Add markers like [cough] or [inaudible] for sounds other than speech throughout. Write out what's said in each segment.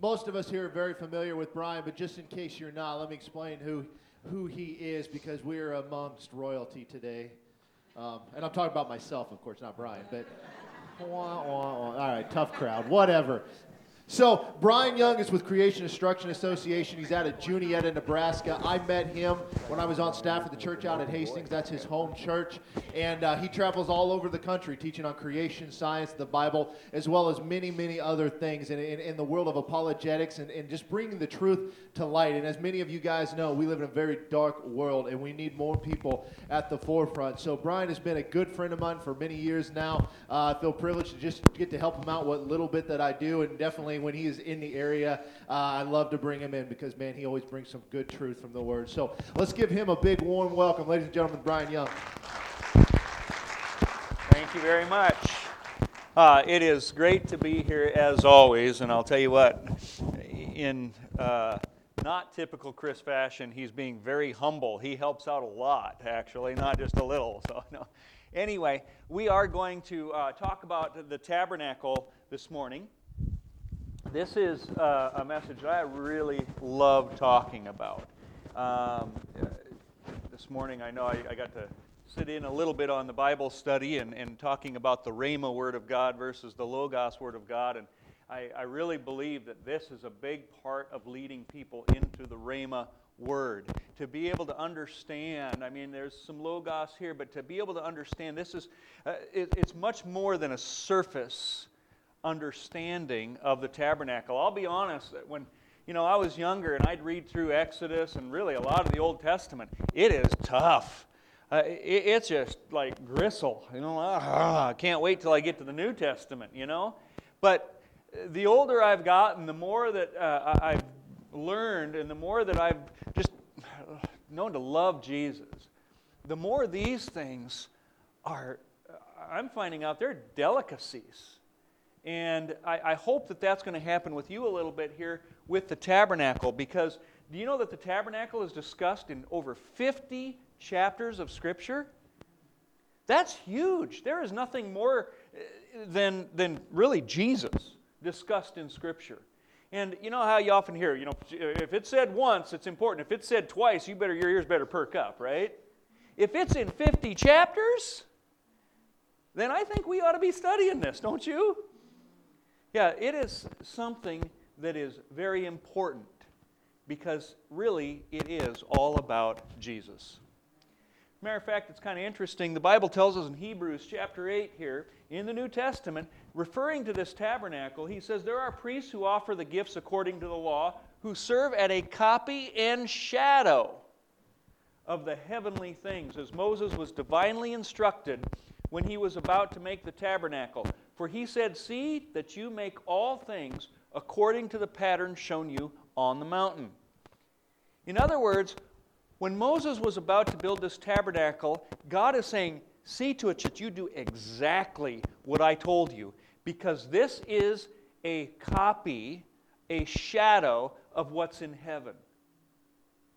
most of us here are very familiar with Brian, but just in case you're not, let me explain who, who he is because we're amongst royalty today. Um, and I'm talking about myself, of course, not Brian, but. [laughs] wah, wah, wah. All right, tough crowd, whatever. So Brian Young is with Creation Instruction Association. He's out of Juniata, Nebraska. I met him when I was on staff at the church out at Hastings. That's his home church, and uh, he travels all over the country teaching on creation science, the Bible, as well as many, many other things in, in, in the world of apologetics and, and just bringing the truth to light. And as many of you guys know, we live in a very dark world, and we need more people at the forefront. So Brian has been a good friend of mine for many years now. Uh, I feel privileged to just get to help him out what little bit that I do, and definitely when he is in the area, uh, I love to bring him in because, man, he always brings some good truth from the Word. So let's give him a big warm welcome, ladies and gentlemen, Brian Young. Thank you very much. Uh, it is great to be here as always, and I'll tell you what, in uh, not typical Chris fashion, he's being very humble. He helps out a lot, actually, not just a little. So, [laughs] no. Anyway, we are going to uh, talk about the tabernacle this morning. This is uh, a message I really love talking about. Um, this morning, I know I, I, got to sit in a little bit on the Bible study and, and talking about the Rhema Word of God versus the Logos Word of God. And I, I really believe that this is a big part of leading people into the Rhema Word. To be able to understand, I mean, there's some Logos here, but to be able to understand, this is, uh, it, it's much more than a surface understanding of the tabernacle. I'll be honest, that when you know I was younger and I'd read through Exodus and really a lot of the Old Testament, it is tough. Uh, it, it's just like gristle, you know. Ah, I can't wait till I get to the New Testament, you know. But the older I've gotten, the more that uh, I've learned, and the more that I've just known to love Jesus, the more these things are. I'm finding out they're delicacies and I, I hope that that's going to happen with you a little bit here with the tabernacle because do you know that the tabernacle is discussed in over 50 chapters of Scripture? That's huge. There is nothing more uh, than, than really Jesus discussed in Scripture. And you know how you often hear, you know, if it's said once, it's important. If it's said twice, you better your ears better perk up, right? If it's in 50 chapters, then I think we ought to be studying this, don't you? Yeah, it is something that is very important because really it is all about Jesus. Matter of fact, it's kind of interesting. The Bible tells us in Hebrews chapter 8 here, in the New Testament, referring to this tabernacle, he says, There are priests who offer the gifts according to the law, who serve at a copy and shadow of the heavenly things, as Moses was divinely instructed when he was about to make the tabernacle. For he said, See that you make all things according to the pattern shown you on the mountain. In other words, when Moses was about to build this tabernacle, God is saying, See to it that you do exactly what I told you, because this is a copy, a shadow of what's in heaven.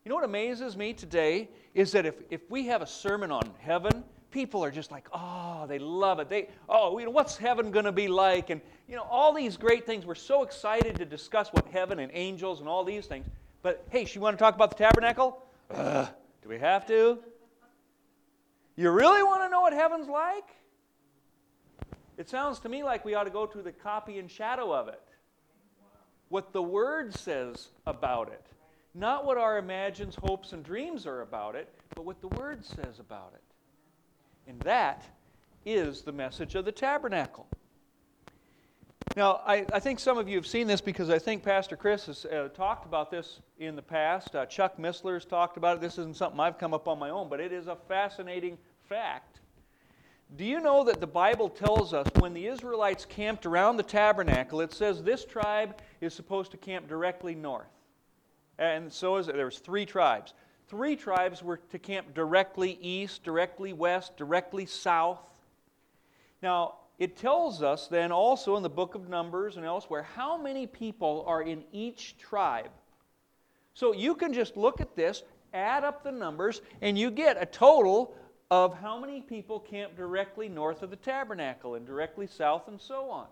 You know what amazes me today is that if, if we have a sermon on heaven, people are just like, oh, they love it. They, oh, you know, what's heaven going to be like? And, you know, all these great things. We're so excited to discuss what heaven and angels and all these things. But, hey, she want to talk about the tabernacle? Do we have to? You really want to know what heaven's like? It sounds to me like we ought to go to the copy and shadow of it. What the Word says about it. Not what our imagines, hopes, and dreams are about it, but what the Word says about it. And that is the message of the tabernacle. Now, I, I, think some of you have seen this because I think Pastor Chris has uh, talked about this in the past. Uh, Chuck has talked about it. This isn't something I've come up on my own, but it is a fascinating fact. Do you know that the Bible tells us when the Israelites camped around the tabernacle, it says this tribe is supposed to camp directly north. And so is it. There's three tribes. Three tribes were to camp directly east, directly west, directly south. Now, it tells us then also in the book of Numbers and elsewhere how many people are in each tribe. So you can just look at this, add up the numbers, and you get a total of how many people camp directly north of the tabernacle and directly south and so on.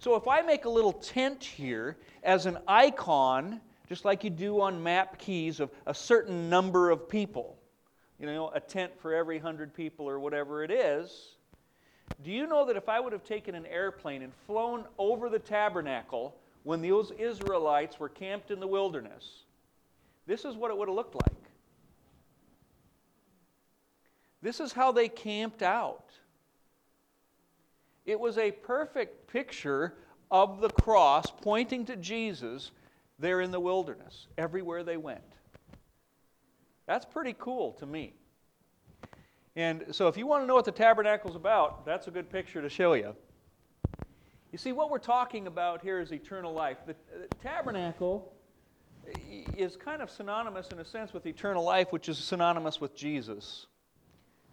So if I make a little tent here as an icon, just like you do on map keys of a certain number of people, you know, a tent for every hundred people or whatever it is, do you know that if I would have taken an airplane and flown over the tabernacle when those Israelites were camped in the wilderness, this is what it would have looked like. This is how they camped out. It was a perfect picture of the cross pointing to Jesus there in the wilderness, everywhere they went. That's pretty cool to me. And so, if you want to know what the tabernacle's about, that's a good picture to show you. You see, what we're talking about here is eternal life. The, the tabernacle eh, is kind of synonymous, in a sense, with eternal life, which is synonymous with Jesus.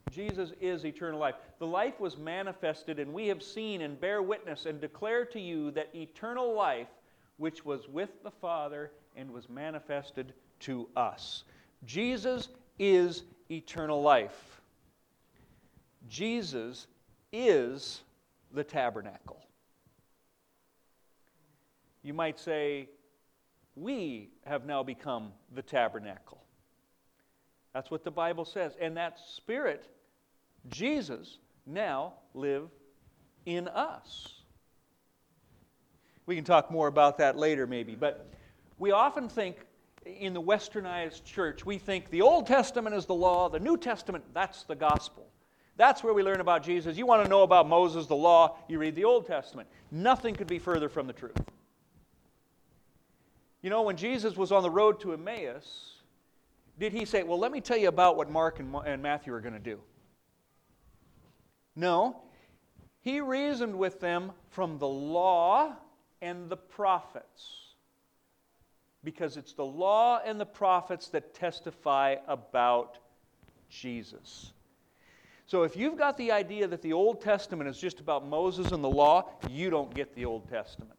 Jesus is eternal life. The life was manifested, and we have seen and bear witness and declare to you that eternal life, which was with the Father and was manifested to us. Jesus is eternal life. Jesus is the tabernacle. You might say, we have now become the tabernacle. That's what the Bible says. And that Spirit, Jesus, now live in us. We can talk more about that later, maybe. But we often think in the westernized church, we think the Old Testament is the law, the New Testament, that's the gospel. That's where we learn about Jesus. You want to know about Moses, the law, you read the Old Testament. Nothing could be further from the truth. You know, when Jesus was on the road to Emmaus, did he say, Well, let me tell you about what Mark and, Matthew are going to do? No. He reasoned with them from the law and the prophets. Because it's the law and the prophets that testify about Jesus. So if you've got the idea that the Old Testament is just about Moses and the law, you don't get the Old Testament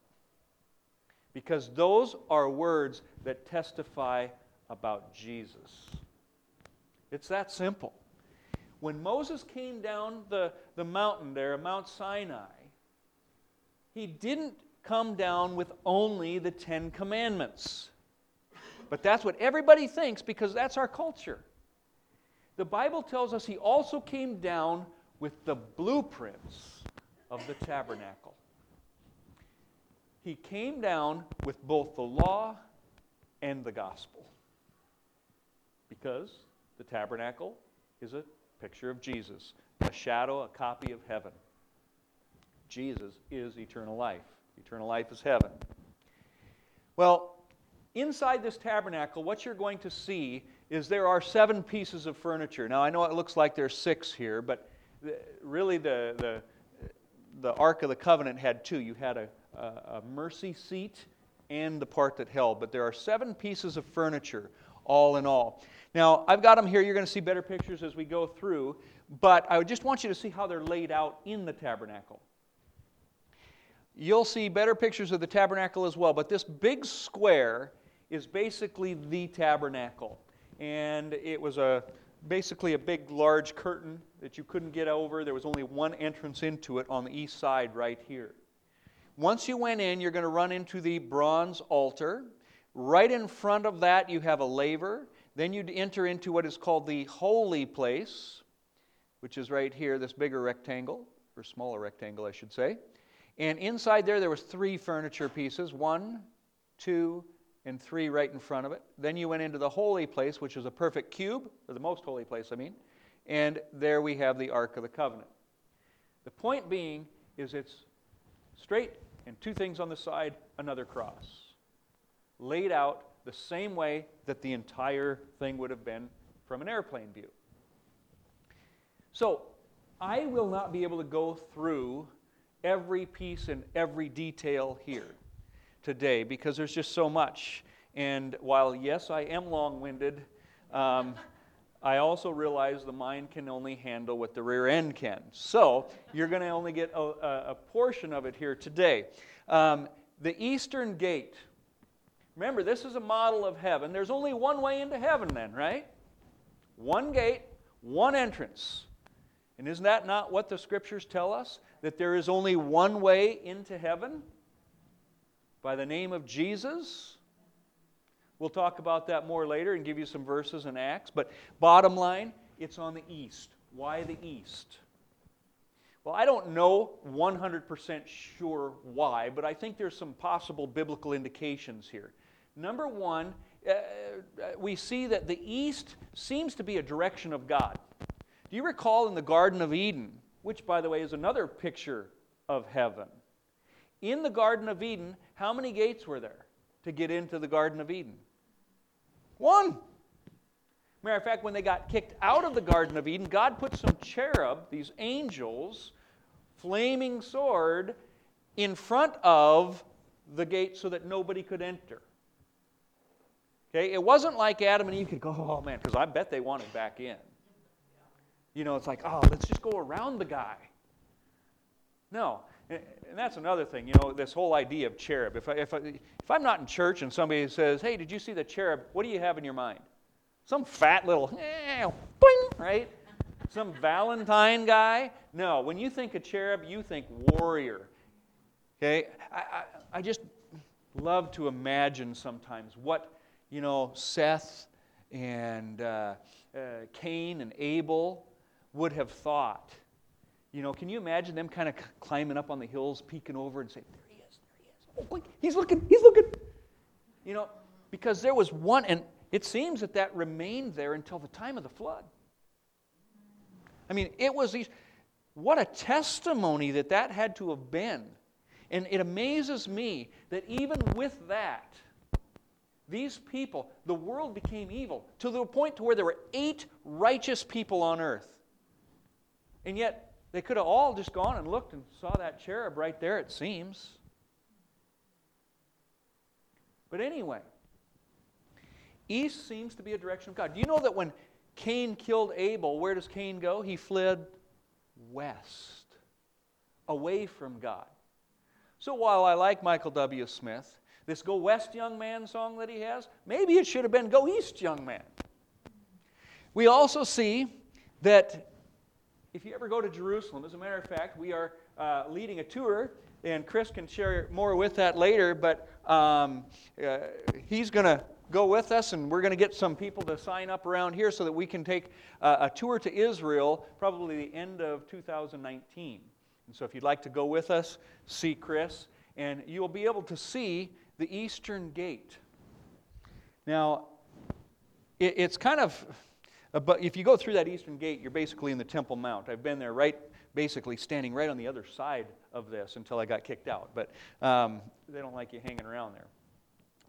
because those are words that testify about Jesus. It's that simple. When Moses came down the, the mountain there, Mount Sinai, he didn't come down with only the Ten Commandments. But that's what everybody thinks because that's our culture. The Bible tells us he also came down with the blueprints of the tabernacle he came down with both the law and the gospel. Because the tabernacle is a picture of Jesus, a shadow, a copy of heaven. Jesus is eternal life. Eternal life is heaven. Well, inside this tabernacle, what you're going to see is there are seven pieces of furniture. Now, I know it looks like there's six here, but really the, the, the Ark of the Covenant had two. You had a, a mercy seat and the part that held. But there are seven pieces of furniture, all in all. Now, I've got them here. You're going to see better pictures as we go through. But I just want you to see how they're laid out in the tabernacle. You'll see better pictures of the tabernacle as well. But this big square is basically the tabernacle. And it was a basically a big, large curtain that you couldn't get over. There was only one entrance into it on the east side, right here. Once you went in, you're going to run into the bronze altar. Right in front of that, you have a laver. Then you'd enter into what is called the holy place, which is right here, this bigger rectangle, or smaller rectangle, I should say. And inside there, there was three furniture pieces one, two, and three right in front of it. Then you went into the holy place, which is a perfect cube, or the most holy place, I mean. And there we have the Ark of the Covenant. The point being is it's straight and two things on the side, another cross. Laid out the same way that the entire thing would have been from an airplane view. So, I will not be able to go through every piece and every detail here today because there's just so much. And while, yes, I am long winded, um, I also realize the mind can only handle what the rear end can. So you're going to only get a, a, portion of it here today. Um, the eastern gate. Remember, this is a model of heaven. There's only one way into heaven, then, right? One gate, one entrance. And isn't that not what the scriptures tell us? That there is only one way into heaven? by the name of Jesus. We'll talk about that more later and give you some verses and Acts. But bottom line, it's on the east. Why the east? Well, I don't know 100% sure why, but I think there's some possible biblical indications here. Number one, uh, we see that the east seems to be a direction of God. Do you recall in the Garden of Eden, which, by the way, is another picture of heaven? In the Garden of Eden, how many gates were there to get into the Garden of Eden? One. Matter of fact, when they got kicked out of the Garden of Eden, God put some cherub, these angels, flaming sword, in front of the gate so that nobody could enter. Okay, it wasn't like Adam and Eve could go, oh man, because I bet they wanted back in. You know, it's like, oh, let's just go around the guy. No, and that's another thing, you know, this whole idea of cherub. If, I, if, I, if I'm not in church and somebody says, hey, did you see the cherub? What do you have in your mind? Some fat little, eh, boing, right? Some Valentine guy? No, when you think of cherub, you think warrior. Okay? I, I, I just love to imagine sometimes what, you know, Seth and uh, uh, Cain and Abel would have thought. You know, can you imagine them kind of climbing up on the hills, peeking over and saying, There he is, there he is. Oh, quick, he's looking, he's looking. You know, because there was one, and it seems that that remained there until the time of the flood. I mean, it was these, what a testimony that that had to have been. And it amazes me that even with that, these people, the world became evil to the point to where there were eight righteous people on earth. And yet, they could have all just gone and looked and saw that cherub right there, it seems. But anyway, East seems to be a direction of God. Do you know that when Cain killed Abel, where does Cain go? He fled west, away from God. So while I like Michael W. Smith, this Go West Young Man song that he has, maybe it should have been Go East Young Man. We also see that if you ever go to Jerusalem, as a matter of fact, we are uh, leading a tour, and Chris can share more with that later, but um, uh, he's going to go with us, and we're going to get some people to sign up around here so that we can take uh, a tour to Israel probably the end of 2019. And so if you'd like to go with us, see Chris, and you'll be able to see the Eastern Gate. Now, it, it's kind of, but if you go through that Eastern Gate, you're basically in the Temple Mount. I've been there right, basically standing right on the other side of this until I got kicked out. But um, they don't like you hanging around there.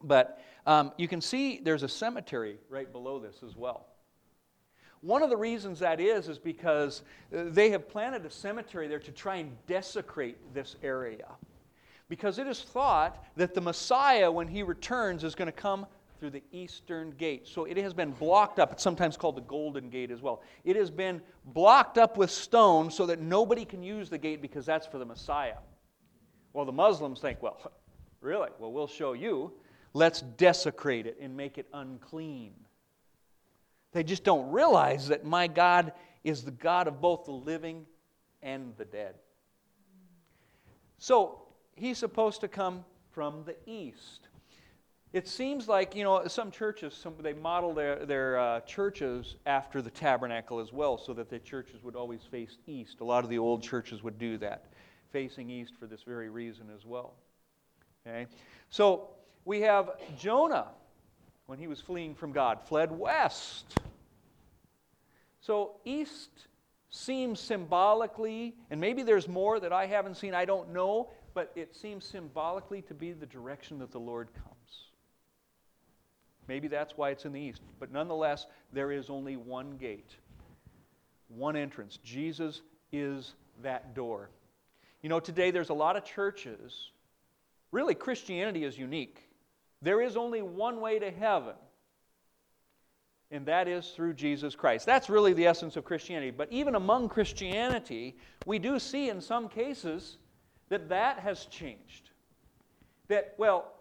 But um, you can see there's a cemetery right below this as well. One of the reasons that is, is because uh, they have planted a cemetery there to try and desecrate this area. Because it is thought that the Messiah, when he returns, is going to come through the eastern gate. So it has been blocked up. It's sometimes called the Golden Gate as well. It has been blocked up with stone so that nobody can use the gate because that's for the Messiah. Well, the Muslims think, well, [laughs] really? Well, we'll show you. Let's desecrate it and make it unclean. They just don't realize that my God is the God of both the living and the dead. So he's supposed to come from the east. It seems like, you know, some churches, some, they model their, their uh, churches after the tabernacle as well, so that the churches would always face east. A lot of the old churches would do that, facing east for this very reason as well. Okay? So we have Jonah, when he was fleeing from God, fled west. So east seems symbolically, and maybe there's more that I haven't seen, I don't know, but it seems symbolically to be the direction that the Lord comes. Maybe that's why it's in the east. But nonetheless, there is only one gate, one entrance. Jesus is that door. You know, today there's a lot of churches. Really, Christianity is unique. There is only one way to heaven, and that is through Jesus Christ. That's really the essence of Christianity. But even among Christianity, we do see in some cases that that has changed. That, well,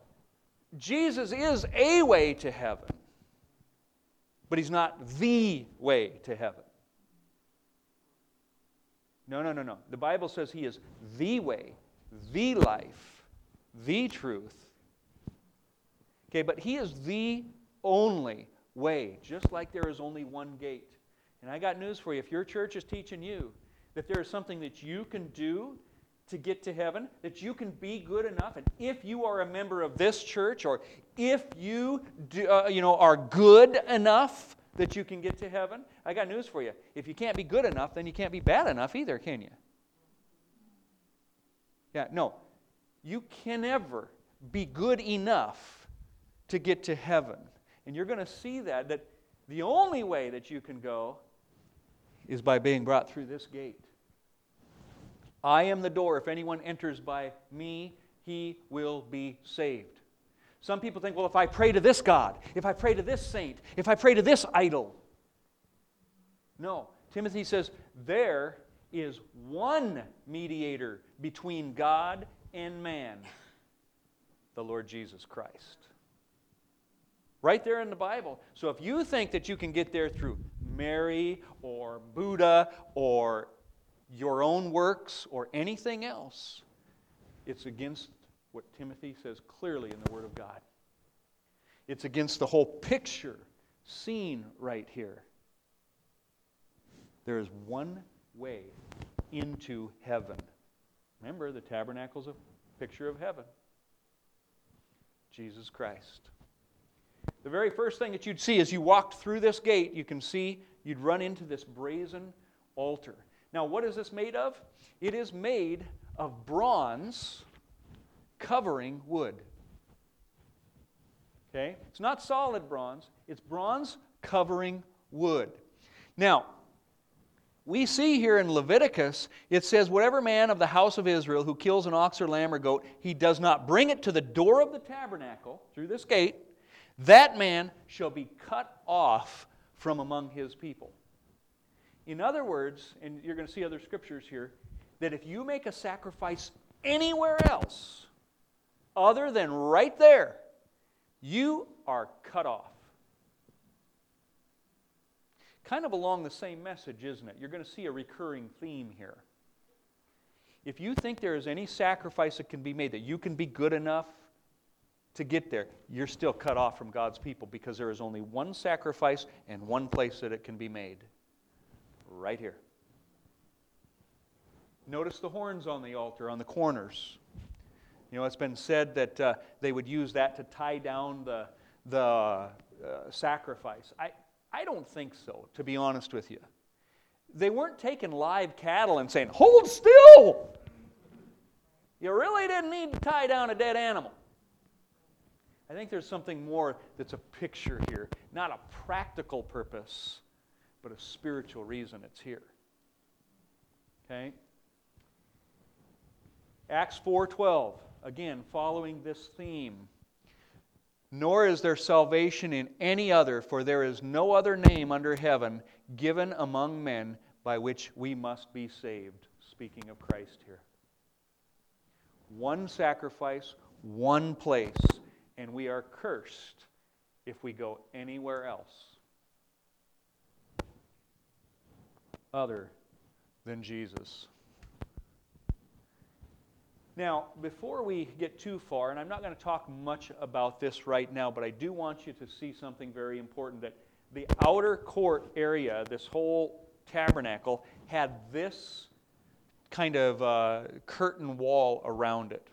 Jesus is a way to heaven, but he's not the way to heaven. No, no, no, no. The Bible says he is the way, the life, the truth, Okay, but He is the only way, just like there is only one gate. And I got news for you. If your church is teaching you that there is something that you can do to get to heaven, that you can be good enough, and if you are a member of this church, or if you, do, uh, you know, are good enough that you can get to heaven, I got news for you. If you can't be good enough, then you can't be bad enough either, can you? Yeah, no. You can never be good enough to get to heaven. And you're going to see that, that the only way that you can go is by being brought through this gate. I am the door. If anyone enters by me, he will be saved. Some people think, well, if I pray to this God, if I pray to this saint, if I pray to this idol. No. Timothy says, there is one mediator between God and man, the Lord Jesus Christ. Right there in the Bible. So if you think that you can get there through Mary or Buddha or your own works or anything else, it's against what Timothy says clearly in the Word of God. It's against the whole picture seen right here. There is one way into heaven. Remember, the tabernacle is a picture of heaven Jesus Christ. The very first thing that you'd see as you walked through this gate, you can see you'd run into this brazen altar. Now, what is this made of? It is made of bronze covering wood. Okay? It's not solid bronze, it's bronze covering wood. Now, we see here in Leviticus, it says, Whatever man of the house of Israel who kills an ox or lamb or goat, he does not bring it to the door of the tabernacle through this gate, that man shall be cut off from among his people. In other words, and you're going to see other scriptures here, that if you make a sacrifice anywhere else other than right there, you are cut off. Kind of along the same message, isn't it? You're going to see a recurring theme here. If you think there is any sacrifice that can be made, that you can be good enough to get there, you're still cut off from God's people because there is only one sacrifice and one place that it can be made right here. Notice the horns on the altar, on the corners. You know, it's been said that uh, they would use that to tie down the, the uh, sacrifice. I, I don't think so, to be honest with you. They weren't taking live cattle and saying, Hold still! You really didn't need to tie down a dead animal. I think there's something more that's a picture here, not a practical purpose, but a spiritual reason it's here. Okay? Acts 4:12, again following this theme. Nor is there salvation in any other, for there is no other name under heaven given among men by which we must be saved. Speaking of Christ here. One sacrifice, one place, and we are cursed if we go anywhere else. Other than Jesus. Now, before we get too far, and I'm not going to talk much about this right now, but I do want you to see something very important that the outer court area, this whole tabernacle, had this kind of uh, curtain wall around it.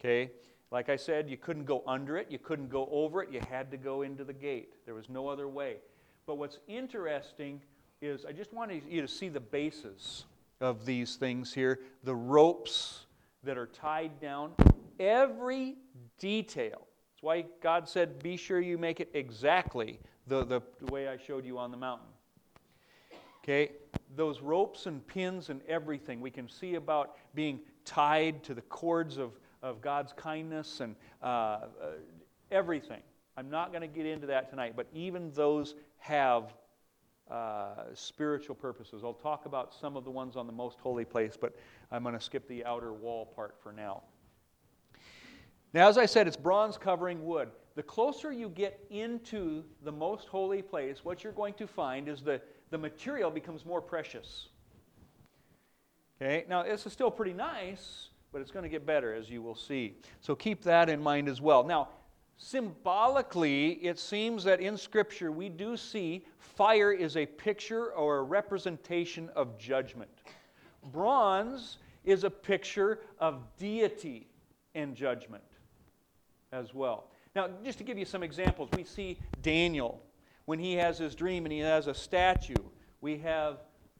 Okay? Like I said, you couldn't go under it, you couldn't go over it, you had to go into the gate. There was no other way. But what's interesting is I just wanted you to see the bases of these things here the ropes that are tied down, every detail. That's why God said, Be sure you make it exactly the, the, the way I showed you on the mountain. Okay? Those ropes and pins and everything we can see about being tied to the cords of, of God's kindness and uh, uh, everything. I'm not going to get into that tonight, but even those have uh, spiritual purposes. I'll talk about some of the ones on the most holy place, but I'm going to skip the outer wall part for now. Now, as I said, it's bronze covering wood. The closer you get into the most holy place, what you're going to find is the, the material becomes more precious. Okay, now this is still pretty nice, but it's going to get better as you will see. So keep that in mind as well. Now, Symbolically, it seems that in Scripture we do see fire is a picture or a representation of judgment. Bronze is a picture of deity and judgment as well. Now, just to give you some examples, we see Daniel when he has his dream and he has a statue. We have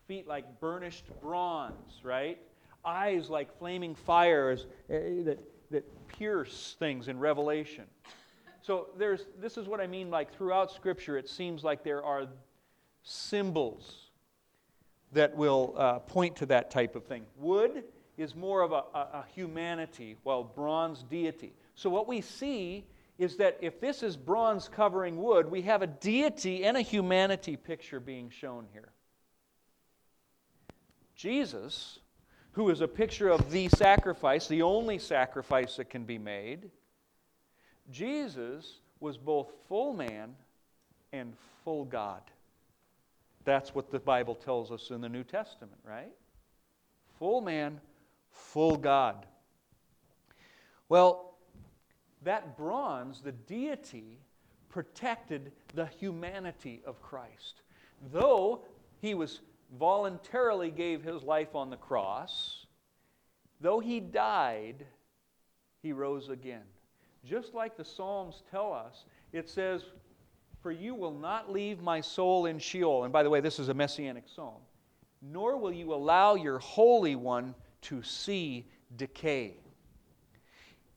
feet like burnished bronze, right? Eyes like flaming fires eh, that, that pierce things in Revelation. So there's, this is what I mean, like throughout Scripture, it seems like there are symbols that will uh, point to that type of thing. Wood is more of a, a, a humanity, while bronze, deity. So what we see is that if this is bronze covering wood, we have a deity and a humanity picture being shown here. Jesus, who is a picture of the sacrifice, the only sacrifice that can be made, Jesus was both full man and full God. That's what the Bible tells us in the New Testament, right? Full man, full God. Well, that bronze, the deity, protected the humanity of Christ. Though he was voluntarily gave his life on the cross, though he died, he rose again. Just like the Psalms tell us, it says, For you will not leave my soul in Sheol. And by the way, this is a messianic psalm. Nor will you allow your Holy One to see decay.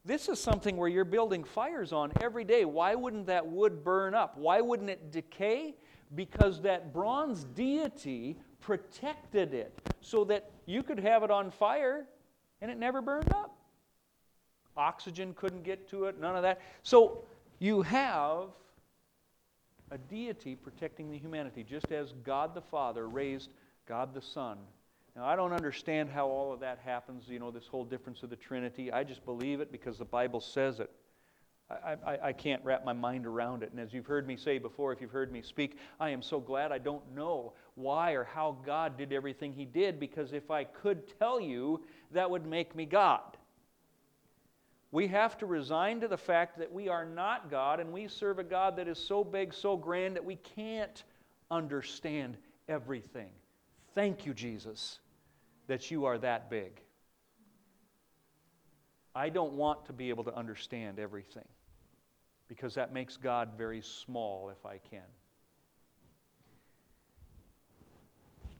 This is something where you're building fires on every day. Why wouldn't that wood burn up? Why wouldn't it decay? Because that bronze deity protected it so that you could have it on fire and it never burned up. Oxygen couldn't get to it, none of that. So you have a deity protecting the humanity, just as God the Father raised God the Son. Now, I don't understand how all of that happens, you know, this whole difference of the Trinity. I just believe it because the Bible says it. I, I, I, can't wrap my mind around it. And as you've heard me say before, if you've heard me speak, I am so glad I don't know why or how God did everything He did, because if I could tell you, that would make me God. We have to resign to the fact that we are not God and we serve a God that is so big, so grand that we can't understand everything. Thank you, Jesus, that you are that big. I don't want to be able to understand everything because that makes God very small if I can.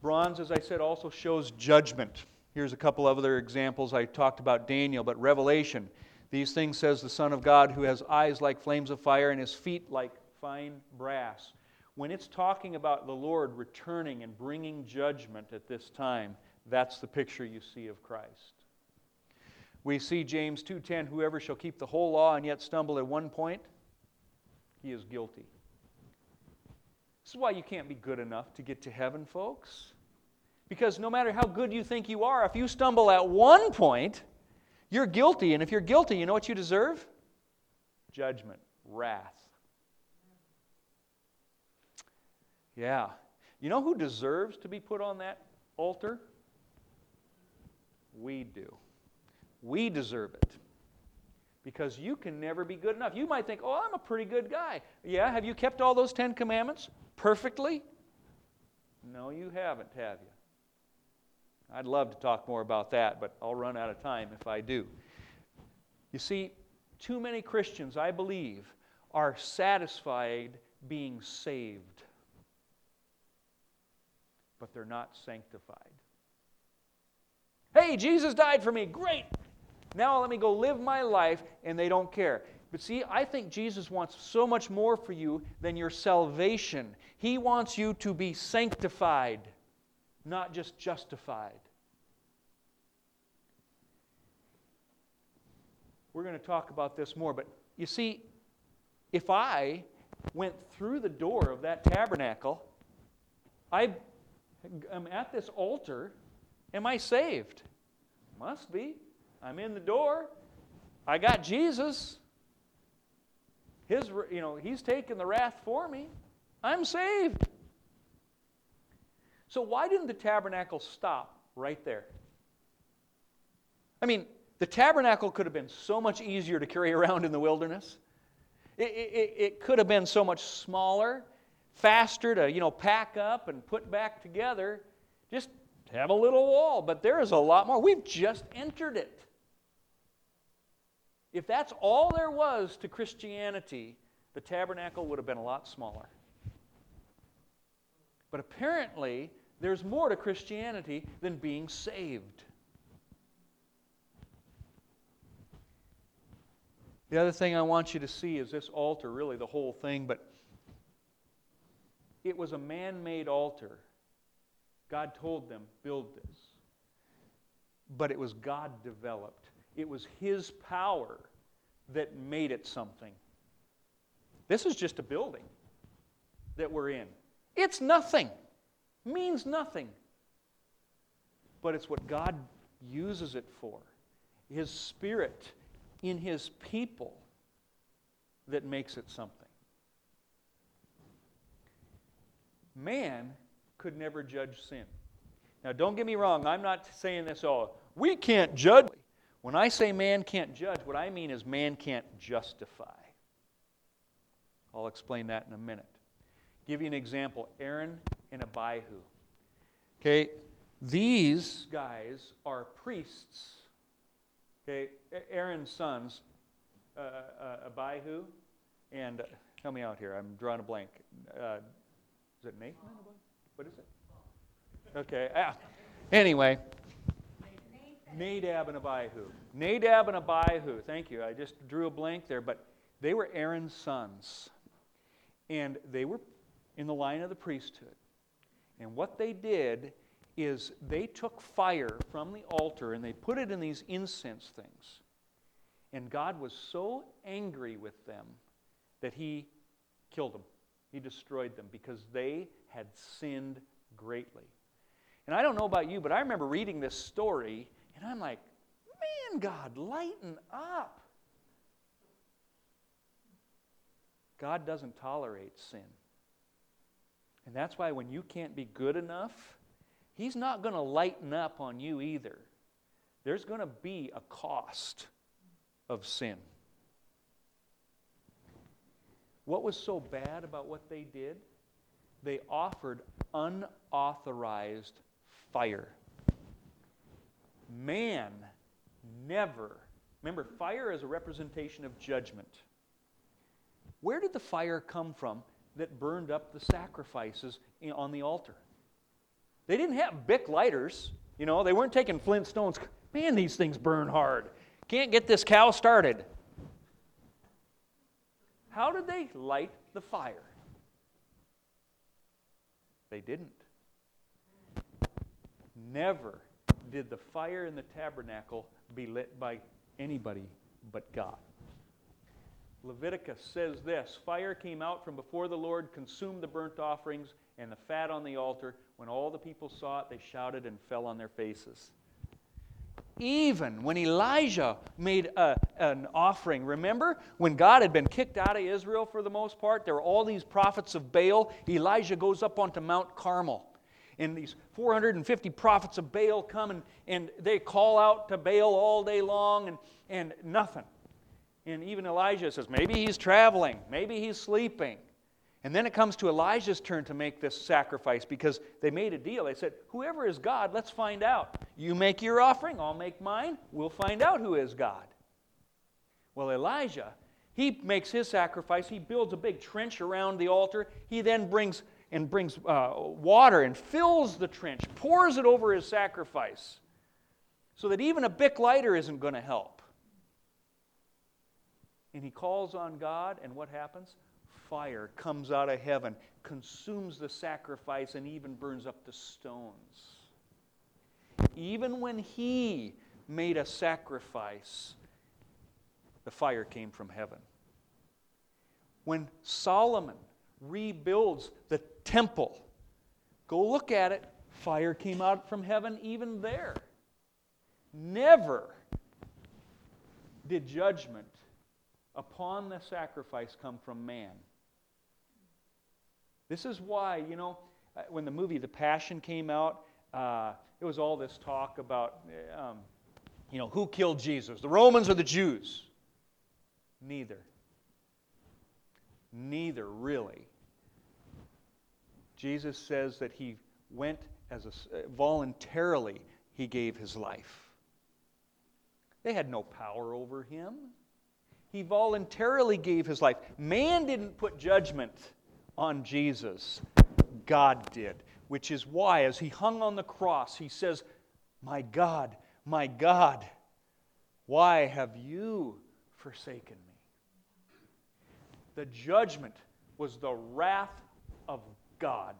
Bronze, as I said, also shows judgment. Here's a couple of other examples. I talked about Daniel, but Revelation these things says the Son of God, who has eyes like flames of fire and his feet like fine brass. When it's talking about the Lord returning and bringing judgment at this time, that's the picture you see of Christ. We see James 2:10, whoever shall keep the whole law and yet stumble at one point, he is guilty. This is why you can't be good enough to get to heaven, folks. Because no matter how good you think you are, if you stumble at one point, you're guilty, and if you're guilty, you know what you deserve? Judgment, wrath. Yeah. You know who deserves to be put on that altar? We do. We deserve it. Because you can never be good enough. You might think, oh, I'm a pretty good guy. Yeah, have you kept all those Ten Commandments perfectly? No, you haven't, have you? I'd love to talk more about that, but I'll run out of time if I do. You see, too many Christians, I believe, are satisfied being saved, but they're not sanctified. Hey, Jesus died for me. Great. Now let me go live my life, and they don't care. But see, I think Jesus wants so much more for you than your salvation. He wants you to be sanctified not just justified. We're going to talk about this more, but you see, if I went through the door of that tabernacle, I am at this altar, am I saved? Must be. I'm in the door. I got Jesus. His, you know, he's taken the wrath for me. I'm saved. So, why didn't the tabernacle stop right there? I mean, the tabernacle could have been so much easier to carry [laughs] around in the wilderness. It, it, it could have been so much smaller, faster to, you know, pack up and put back together. Just have a little wall, but there is a lot more. We've just entered it. If that's all there was to Christianity, the tabernacle would have been a lot smaller. But apparently, there's more to Christianity than being saved. The other thing I want you to see is this altar, really the whole thing, but it was a man made altar. God told them, build this. But it was God developed, it was His power that made it something. This is just a building that we're in. It's nothing, means nothing. But it's what God uses it for. His Spirit in His people that makes it something. Man could never judge sin. Now, don't get me wrong, I'm not saying this all. We can't judge. When I say man can't judge, what I mean is man can't justify. I'll explain that in a minute. Give you an example Aaron and Abihu. Okay, these guys are priests. Okay, Aaron's sons, uh, uh, Abihu, and uh, help me out here. I'm drawing a blank. Uh, is it Nathan? What is it? Okay. Ah. Anyway, Nadab and Abihu. Nadab and Abihu. Thank you. I just drew a blank there, but they were Aaron's sons. And they were in the line of the priesthood. And what they did is they took fire from the altar and they put it in these incense things. And God was so angry with them that he killed them. He destroyed them because they had sinned greatly. And I don't know about you, but I remember reading this story and I'm like, man, God, lighten up. God doesn't tolerate sin. And that's why when you can't be good enough, He's not going to lighten up on you either. There's going to be a cost of sin. What was so bad about what they did? They offered unauthorized fire. Man never, remember, fire is a representation of judgment. Where did the fire come from that burned up the sacrifices on the altar? They didn't have Bic lighters. You know, they weren't taking flint stones. Man, these things burn hard. Can't get this cow started. How did they light the fire? They didn't. Never did the fire in the tabernacle be lit by anybody but God. Leviticus says this Fire came out from before the Lord, consumed the burnt offerings and the fat on the altar. When all the people saw it, they shouted and fell on their faces. Even when Elijah made a, an offering, remember when God had been kicked out of Israel for the most part? There were all these prophets of Baal. Elijah goes up onto Mount Carmel. And these 450 prophets of Baal come and, and they call out to Baal all day long and, and nothing. And even Elijah says, maybe he's traveling, maybe he's sleeping. And then it comes to Elijah's turn to make this sacrifice because they made a deal. They said, Whoever is God, let's find out. You make your offering, I'll make mine. We'll find out who is God. Well, Elijah, he makes his sacrifice. He builds a big trench around the altar. He then brings and brings uh, water and fills the trench, pours it over his sacrifice, so that even a Bic lighter isn't going to help. And he calls on God, and what happens? Fire comes out of heaven, consumes the sacrifice, and even burns up the stones. Even when he made a sacrifice, the fire came from heaven. When Solomon rebuilds the temple, go look at it, fire came out from heaven even there. Never did judgment upon the sacrifice come from man. This is why, you know, uh, when the movie The Passion came out, uh, it was all this talk about, um, you know, who killed Jesus, the Romans or the Jews? Neither. Neither, really. Jesus says that he went as a, uh, voluntarily, he gave his life. They had no power over him. He voluntarily gave his life. Man didn't put judgment on Jesus, God did, which is why, as he hung on the cross, he says, My God, my God, why have you forsaken me? The judgment was the wrath of God.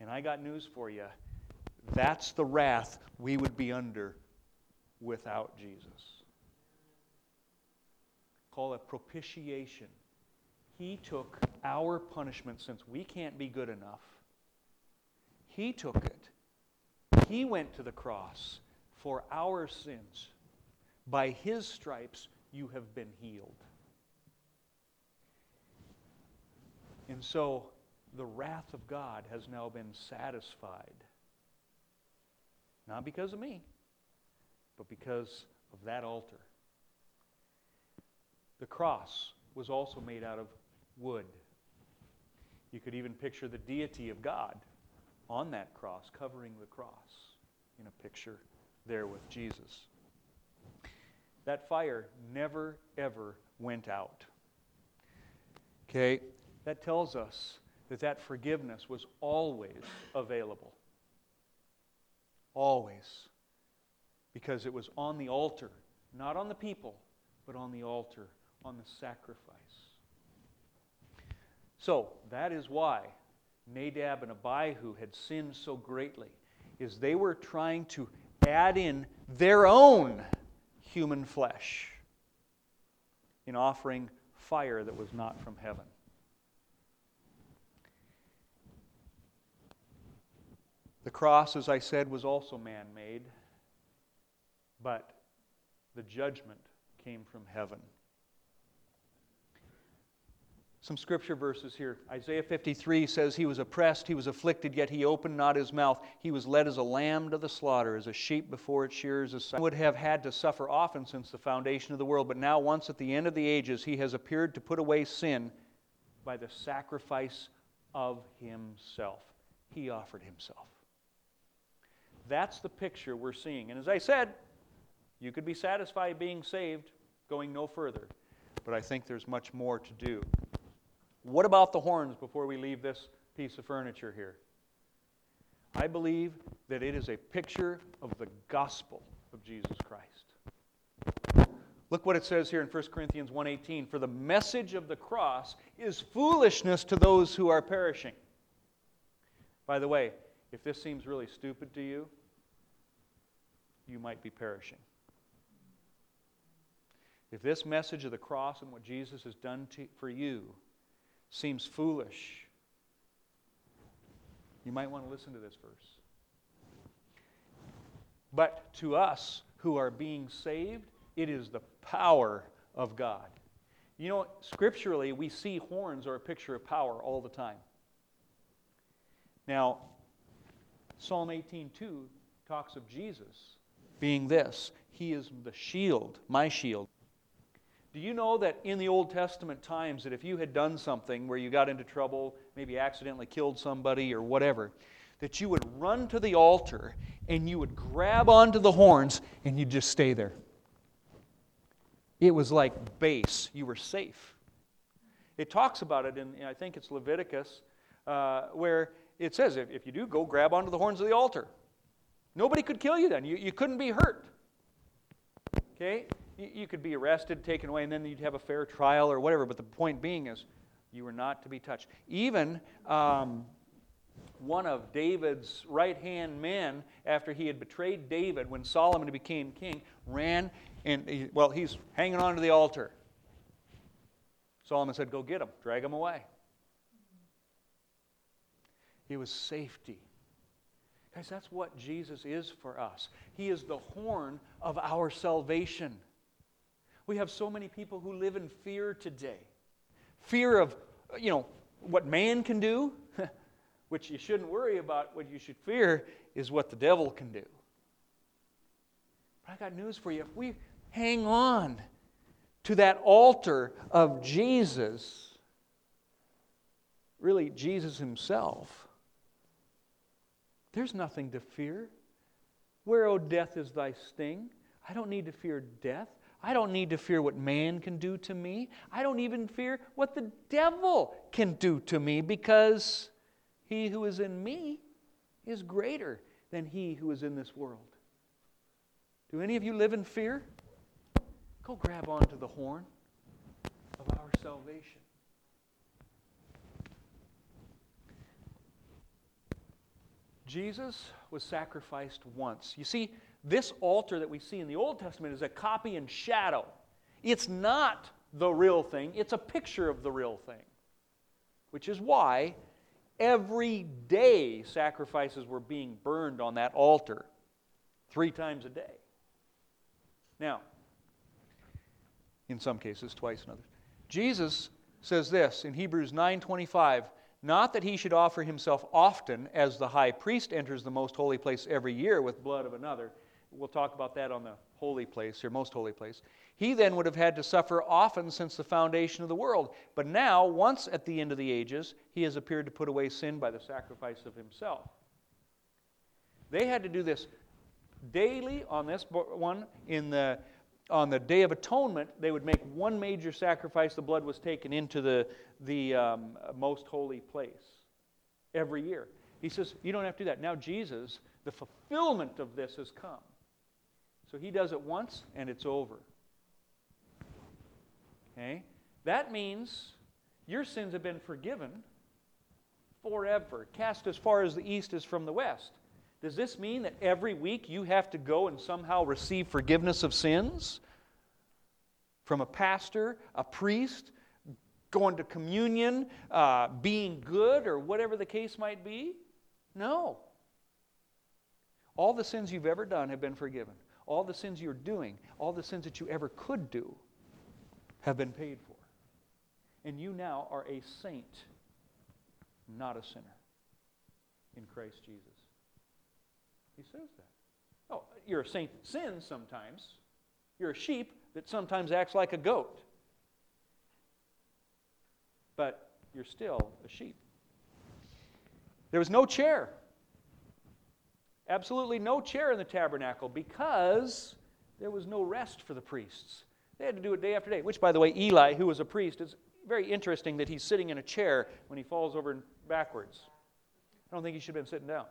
And I got news for you. That's the wrath we would be under without Jesus. Call it propitiation. He took our punishment since we can't be good enough. He took it. He went to the cross for our sins. By his stripes, you have been healed. And so the wrath of God has now been satisfied. Not because of me, but because of that altar. The cross was also made out of wood. You could even picture the deity of God on that cross, covering the cross in a picture there with Jesus. That fire never, ever went out. Okay? That tells us that that forgiveness was always available. Always. Because it was on the altar, not on the people, but on the altar, on the sacrifice. So, that is why Nadab and Abihu had sinned so greatly, is they were trying to add in their own human flesh in offering fire that was not from heaven. The cross, as I said, was also man made, but the judgment came from heaven. Some scripture verses here. Isaiah 53 says, He was oppressed, he was afflicted, yet he opened not his mouth. He was led as a lamb to the slaughter, as a sheep before its shears is. Would have had to suffer often since the foundation of the world, but now, once at the end of the ages, he has appeared to put away sin by the sacrifice of himself. He offered himself. That's the picture we're seeing. And as I said, you could be satisfied being saved, going no further. But I think there's much more to do. What about the horns before we leave this piece of furniture here? I believe that it is a picture of the gospel of Jesus Christ. Look what it says here in 1 Corinthians 1:18, for the message of the cross is foolishness to those who are perishing. By the way, if this seems really stupid to you, you might be perishing. If this message of the cross and what Jesus has done to, for you seems foolish, you might want to listen to this verse. But to us who are being saved, it is the power of God. You know, scripturally, we see horns are a picture of power all the time. Now, Psalm 18:2 talks of Jesus being this He is the shield, my shield. Do you know that in the Old Testament times, that if you had done something where you got into trouble, maybe accidentally killed somebody or whatever, that you would run to the altar and you would grab onto the horns and you'd just stay there? It was like base. You were safe. It talks about it in, I think it's Leviticus, uh, where it says if, if you do, go grab onto the horns of the altar. Nobody could kill you then. You, you couldn't be hurt. Okay? You, could be arrested, taken away, and then you'd have a fair trial or whatever. But the point being is, you were not to be touched. Even um, one of David's right hand men, after he had betrayed David when Solomon became king, ran and, well, he's hanging on to the altar. Solomon said, Go get him, drag him away. It was safety. Guys, that's what Jesus is for us. He is the horn of our salvation. We have so many people who live in fear today. Fear of, you know, what man can do, [laughs] which you shouldn't worry about. What you should fear is what the devil can do. But I got news for you. If we hang on to that altar of Jesus, really Jesus himself, there's nothing to fear. Where, O oh, death, is thy sting? I don't need to fear death. I don't need to fear what man can do to me. I don't even fear what the devil can do to me because he who is in me is greater than he who is in this world. Do any of you live in fear? Go grab onto the horn of our salvation. Jesus was sacrificed once. You see, this altar that we see in the Old Testament is a copy and shadow. It's not the real thing, it's a picture of the real thing. Which is why every day sacrifices were being burned on that altar three times a day. Now, in some cases, twice in others. Jesus says this in Hebrews 9:25, not that he should offer himself often as the high priest enters the most holy place every year with blood of another. We'll talk about that on the holy place, your most holy place. He then would have had to suffer often since the foundation of the world. But now, once at the end of the ages, he has appeared to put away sin by the sacrifice of himself. They had to do this daily on this one in the on the day of atonement they would make one major sacrifice the blood was taken into the, the um, most holy place every year he says you don't have to do that now jesus the fulfillment of this has come so he does it once and it's over okay that means your sins have been forgiven forever cast as far as the east is from the west does this mean that every week you have to go and somehow receive forgiveness of sins? From a pastor, a priest, going to communion, uh, being good, or whatever the case might be? No. All the sins you've ever done have been forgiven. All the sins you're doing, all the sins that you ever could do, have been paid for. And you now are a saint, not a sinner, in Christ Jesus. He says that. Oh, you're a saint that sins sometimes. You're a sheep that sometimes acts like a goat. But you're still a sheep. There was no chair. Absolutely no chair in the tabernacle because there was no rest for the priests. They had to do it day after day, which, by the way, Eli, who was a priest, is very interesting that he's sitting in a chair when he falls over backwards. I don't think he should have been sitting down.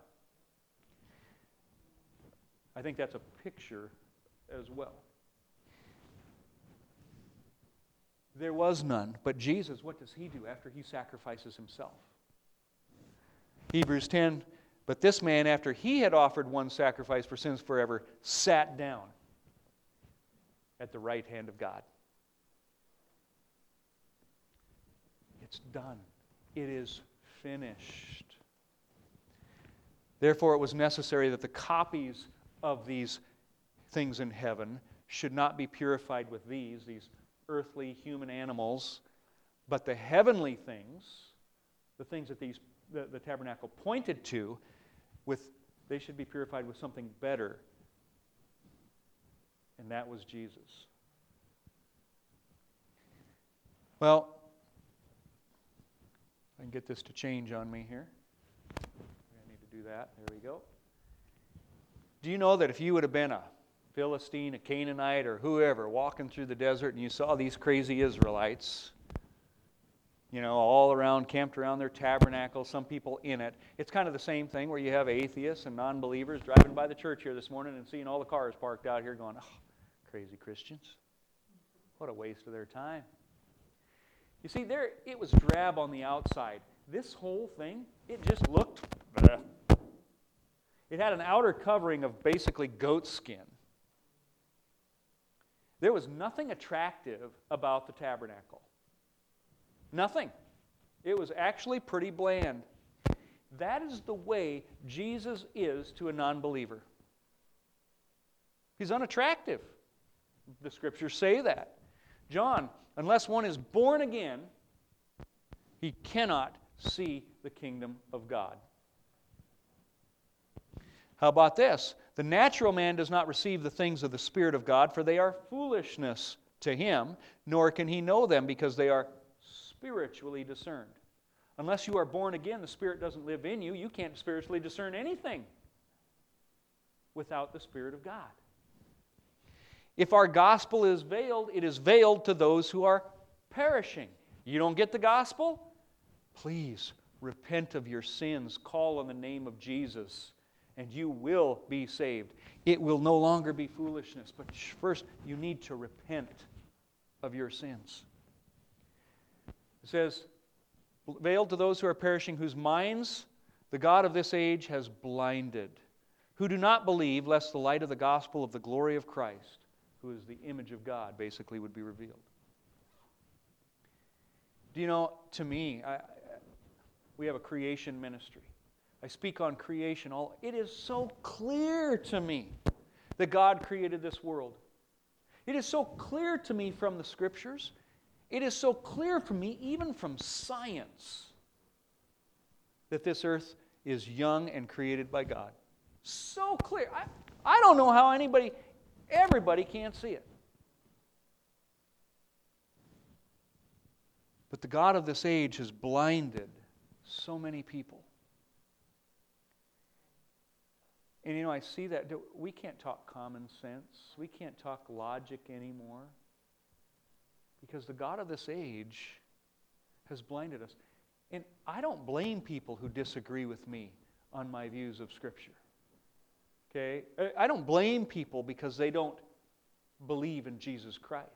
I think that's a picture as well. There was none. But Jesus, what does he do after he sacrifices himself? Hebrews 10 But this man, after he had offered one sacrifice for sins forever, sat down at the right hand of God. It's done, it is finished. Therefore, it was necessary that the copies of these things in heaven should not be purified with these, these earthly human animals, but the heavenly things, the things that these, the, the tabernacle pointed to, with, they should be purified with something better. And that was Jesus. Well, I can get this to change on me here. I need to do that. There we go. Do you know that if you would have been a Philistine, a Canaanite, or whoever walking through the desert and you saw these crazy Israelites, you know, all around, camped around their tabernacle, some people in it. It's kind of the same thing where you have atheists and non believers driving by the church here this morning and seeing all the cars parked out here going, oh, crazy Christians. What a waste of their time. You see, there it was drab on the outside. This whole thing, it just looked bleh, it had an outer covering of basically goat skin. There was nothing attractive about the tabernacle. Nothing. It was actually pretty bland. That is the way Jesus is to a non believer. He's unattractive. The scriptures say that. John, unless one is born again, he cannot see the kingdom of God. How about this? The natural man does not receive the things of the Spirit of God, for they are foolishness to him, nor can he know them because they are spiritually discerned. Unless you are born again, the Spirit doesn't live in you. You can't spiritually discern anything without the Spirit of God. If our gospel is veiled, it is veiled to those who are perishing. You don't get the gospel? Please repent of your sins, call on the name of Jesus, and you will be saved. It will no longer be foolishness, but first you need to repent of your sins. It says, Veiled to those who are perishing, whose minds the God of this age has blinded, who do not believe, lest the light of the gospel of the glory of Christ, who is the image of God, basically would be revealed. Do you know, to me, I, we have a creation ministry. I speak on creation. All it is so clear to me that God created this world. It is so clear to me from the scriptures it is so clear for me, even from science, that this earth is young and created by God. So clear. I, I don't know how anybody, everybody can't see it. But the God of this age has blinded so many people. And you know, I see that we can't talk common sense. We can't talk logic anymore. Because the God of this age has blinded us. And I don't blame people who disagree with me on my views of Scripture. Okay? I don't blame people because they don't believe in Jesus Christ.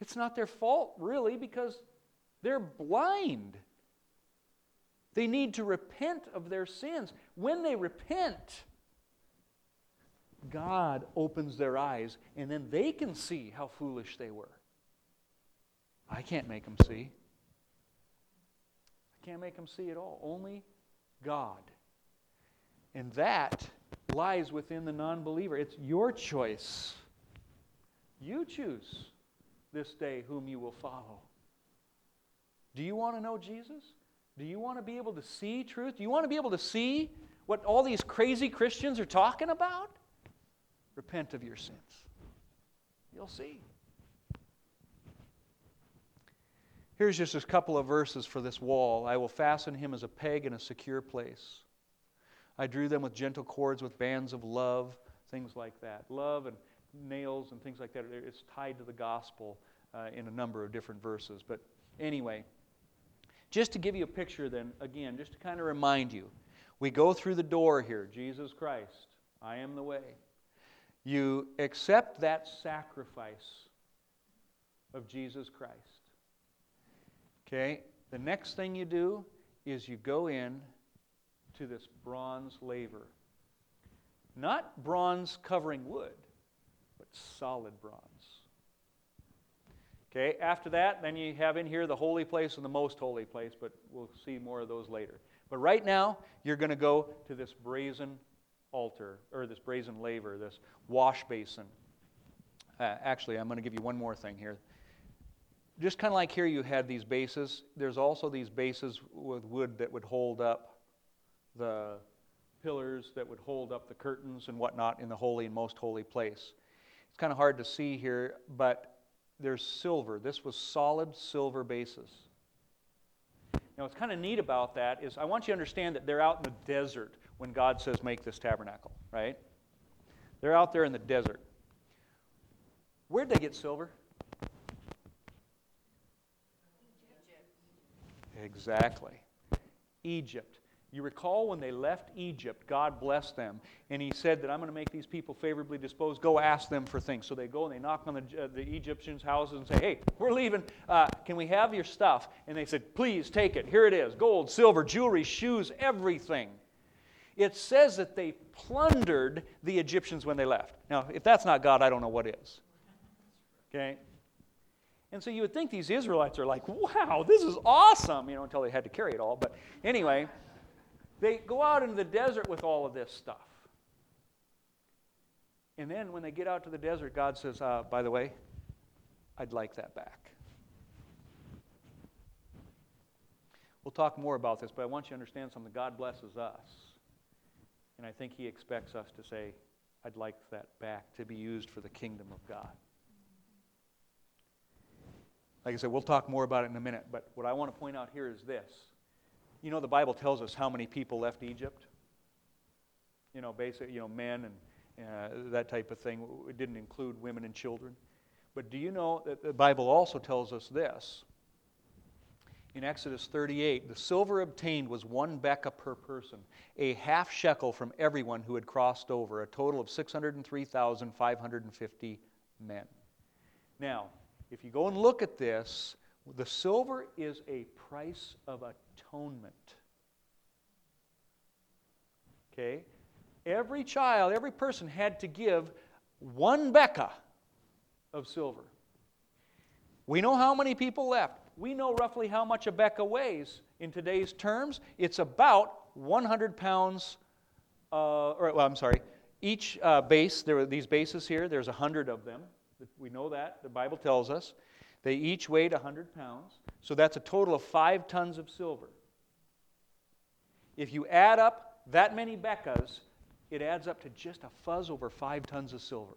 It's not their fault, really, because they're blind. They need to repent of their sins. When they repent, God opens their eyes, and then they can see how foolish they were. I can't make them see. I can't make them see at all. Only God. And that lies within the non believer. It's your choice. You choose this day whom you will follow. Do you want to know Jesus? Do you want to be able to see truth? Do you want to be able to see what all these crazy Christians are talking about? Repent of your sins. You'll see. Here's just a couple of verses for this wall. I will fasten him as a peg in a secure place. I drew them with gentle cords, with bands of love, things like that. Love and nails and things like that. It's tied to the gospel uh, in a number of different verses. But anyway, just to give you a picture, then, again, just to kind of remind you, we go through the door here Jesus Christ, I am the way. You accept that sacrifice of Jesus Christ. Okay? The next thing you do is you go in to this bronze laver. Not bronze covering wood, but solid bronze. Okay, after that, then you have in here the holy place and the most holy place, but we'll see more of those later. But right now, you're going to go to this brazen altar, or this brazen laver, this wash basin. Uh, actually, I'm going to give you one more thing here just kind of like here you had these bases, there's also these bases with wood that would hold up the pillars, that would hold up the curtains and whatnot in the holy and most holy place. It's kind of hard to see here, but there's silver. This was solid silver bases. Now, what's kind of neat about that is I want you to understand that they're out in the desert when God says, make this tabernacle, right? They're out there in the desert. Where'd they get silver? Exactly. Egypt. You recall when they left Egypt, God blessed them, and He said that I'm going to make these people favorably disposed. Go ask them for things. So they go and they knock on the, uh, the Egyptians' houses and say, Hey, we're leaving. Uh, can we have your stuff? And they said, Please take it. Here it is gold, silver, jewelry, shoes, everything. It says that they plundered the Egyptians when they left. Now, if that's not God, I don't know what is. Okay? And so you would think these Israelites are like, wow, this is awesome, you know, until they had to carry it all. But anyway, they go out into the desert with all of this stuff. And then when they get out to the desert, God says, uh, by the way, I'd like that back. We'll talk more about this, but I want you to understand something. God blesses us. And I think He expects us to say, I'd like that back to be used for the kingdom of God. Like I said, we'll talk more about it in a minute, but what I want to point out here is this. You know, the Bible tells us how many people left Egypt. You know, basically, you know, men and uh, that type of thing. It didn't include women and children. But do you know that the Bible also tells us this? In Exodus 38, the silver obtained was one beka per person, a half shekel from everyone who had crossed over, a total of 603,550 men. Now, if you go and look at this, the silver is a price of atonement. Okay? Every child, every person had to give one beka of silver. We know how many people left. We know roughly how much a beka weighs in today's terms. It's about 100 pounds, uh, or well, I'm sorry, each uh, base, there are these bases here, there's 100 of them. We know that. The Bible tells us. They each weighed 100 pounds. So that's a total of five tons of silver. If you add up that many bekas, it adds up to just a fuzz over five tons of silver.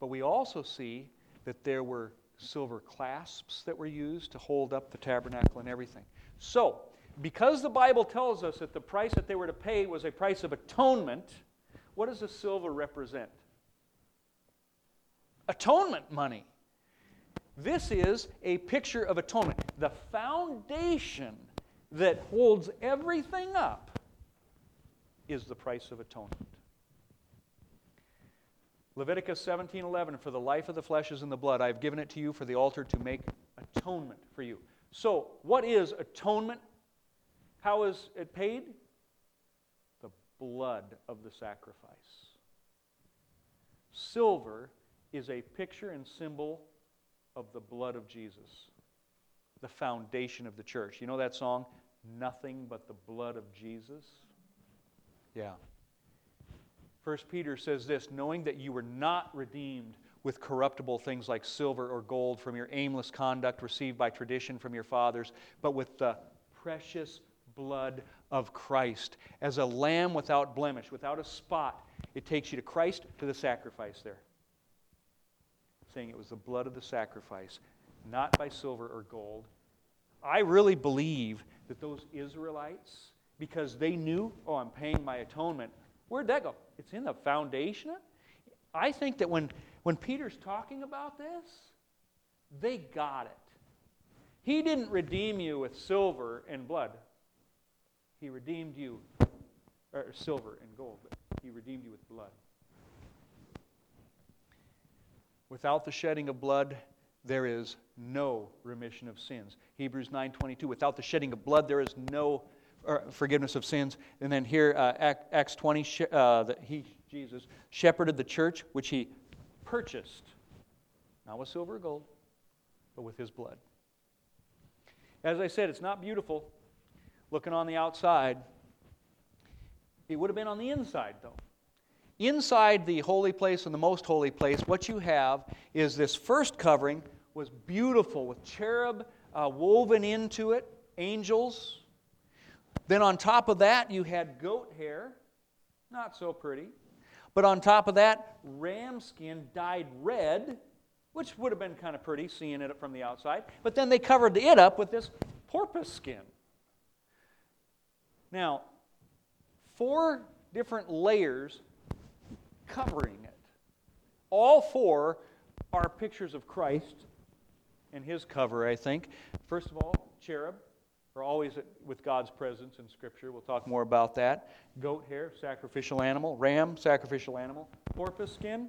But we also see that there were silver clasps that were used to hold up the tabernacle and everything. So, because the Bible tells us that the price that they were to pay was a price of atonement, what does the silver represent? Atonement money. This is a picture of atonement. The foundation that holds everything up is the price of atonement. Leviticus 17:11 for the life of the flesh is in the blood I have given it to you for the altar to make atonement for you. So, what is atonement? How is it paid? The blood of the sacrifice. Silver is a picture and symbol of the blood of Jesus, the foundation of the church. You know that song, Nothing But the Blood of Jesus? Yeah. First Peter says this knowing that you were not redeemed with corruptible things like silver or gold from your aimless conduct received by tradition from your fathers, but with the precious blood of Christ. As a lamb without blemish, without a spot, it takes you to Christ to the sacrifice there saying it was the blood of the sacrifice, not by silver or gold. I really believe that those Israelites, because they knew, oh, I'm paying my atonement, where'd that go? It's in the foundation. I think that when, when Peter's talking about this, they got it. He didn't redeem you with silver and blood. He redeemed you, or silver and gold, but he redeemed you with blood. Without the shedding of blood, there is no remission of sins. Hebrews 9:22. Without the shedding of blood, there is no forgiveness of sins. And then here, uh, Acts 20, uh, that he, Jesus, shepherded the church, which he purchased, not with silver or gold, but with his blood. As I said, it's not beautiful looking on the outside. It would have been on the inside, though. Inside the holy place and the most holy place, what you have is this first covering was beautiful with cherub uh, woven into it, angels. Then on top of that, you had goat hair, not so pretty. But on top of that, ram skin dyed red, which would have been kind of pretty seeing it from the outside. But then they covered it up with this porpoise skin. Now, four different layers covering it. All four are pictures of Christ and his cover, I think. First of all, cherub are always with God's presence in Scripture. We'll talk more about that. Goat hair, sacrificial animal. Ram, sacrificial animal. Porpoise skin.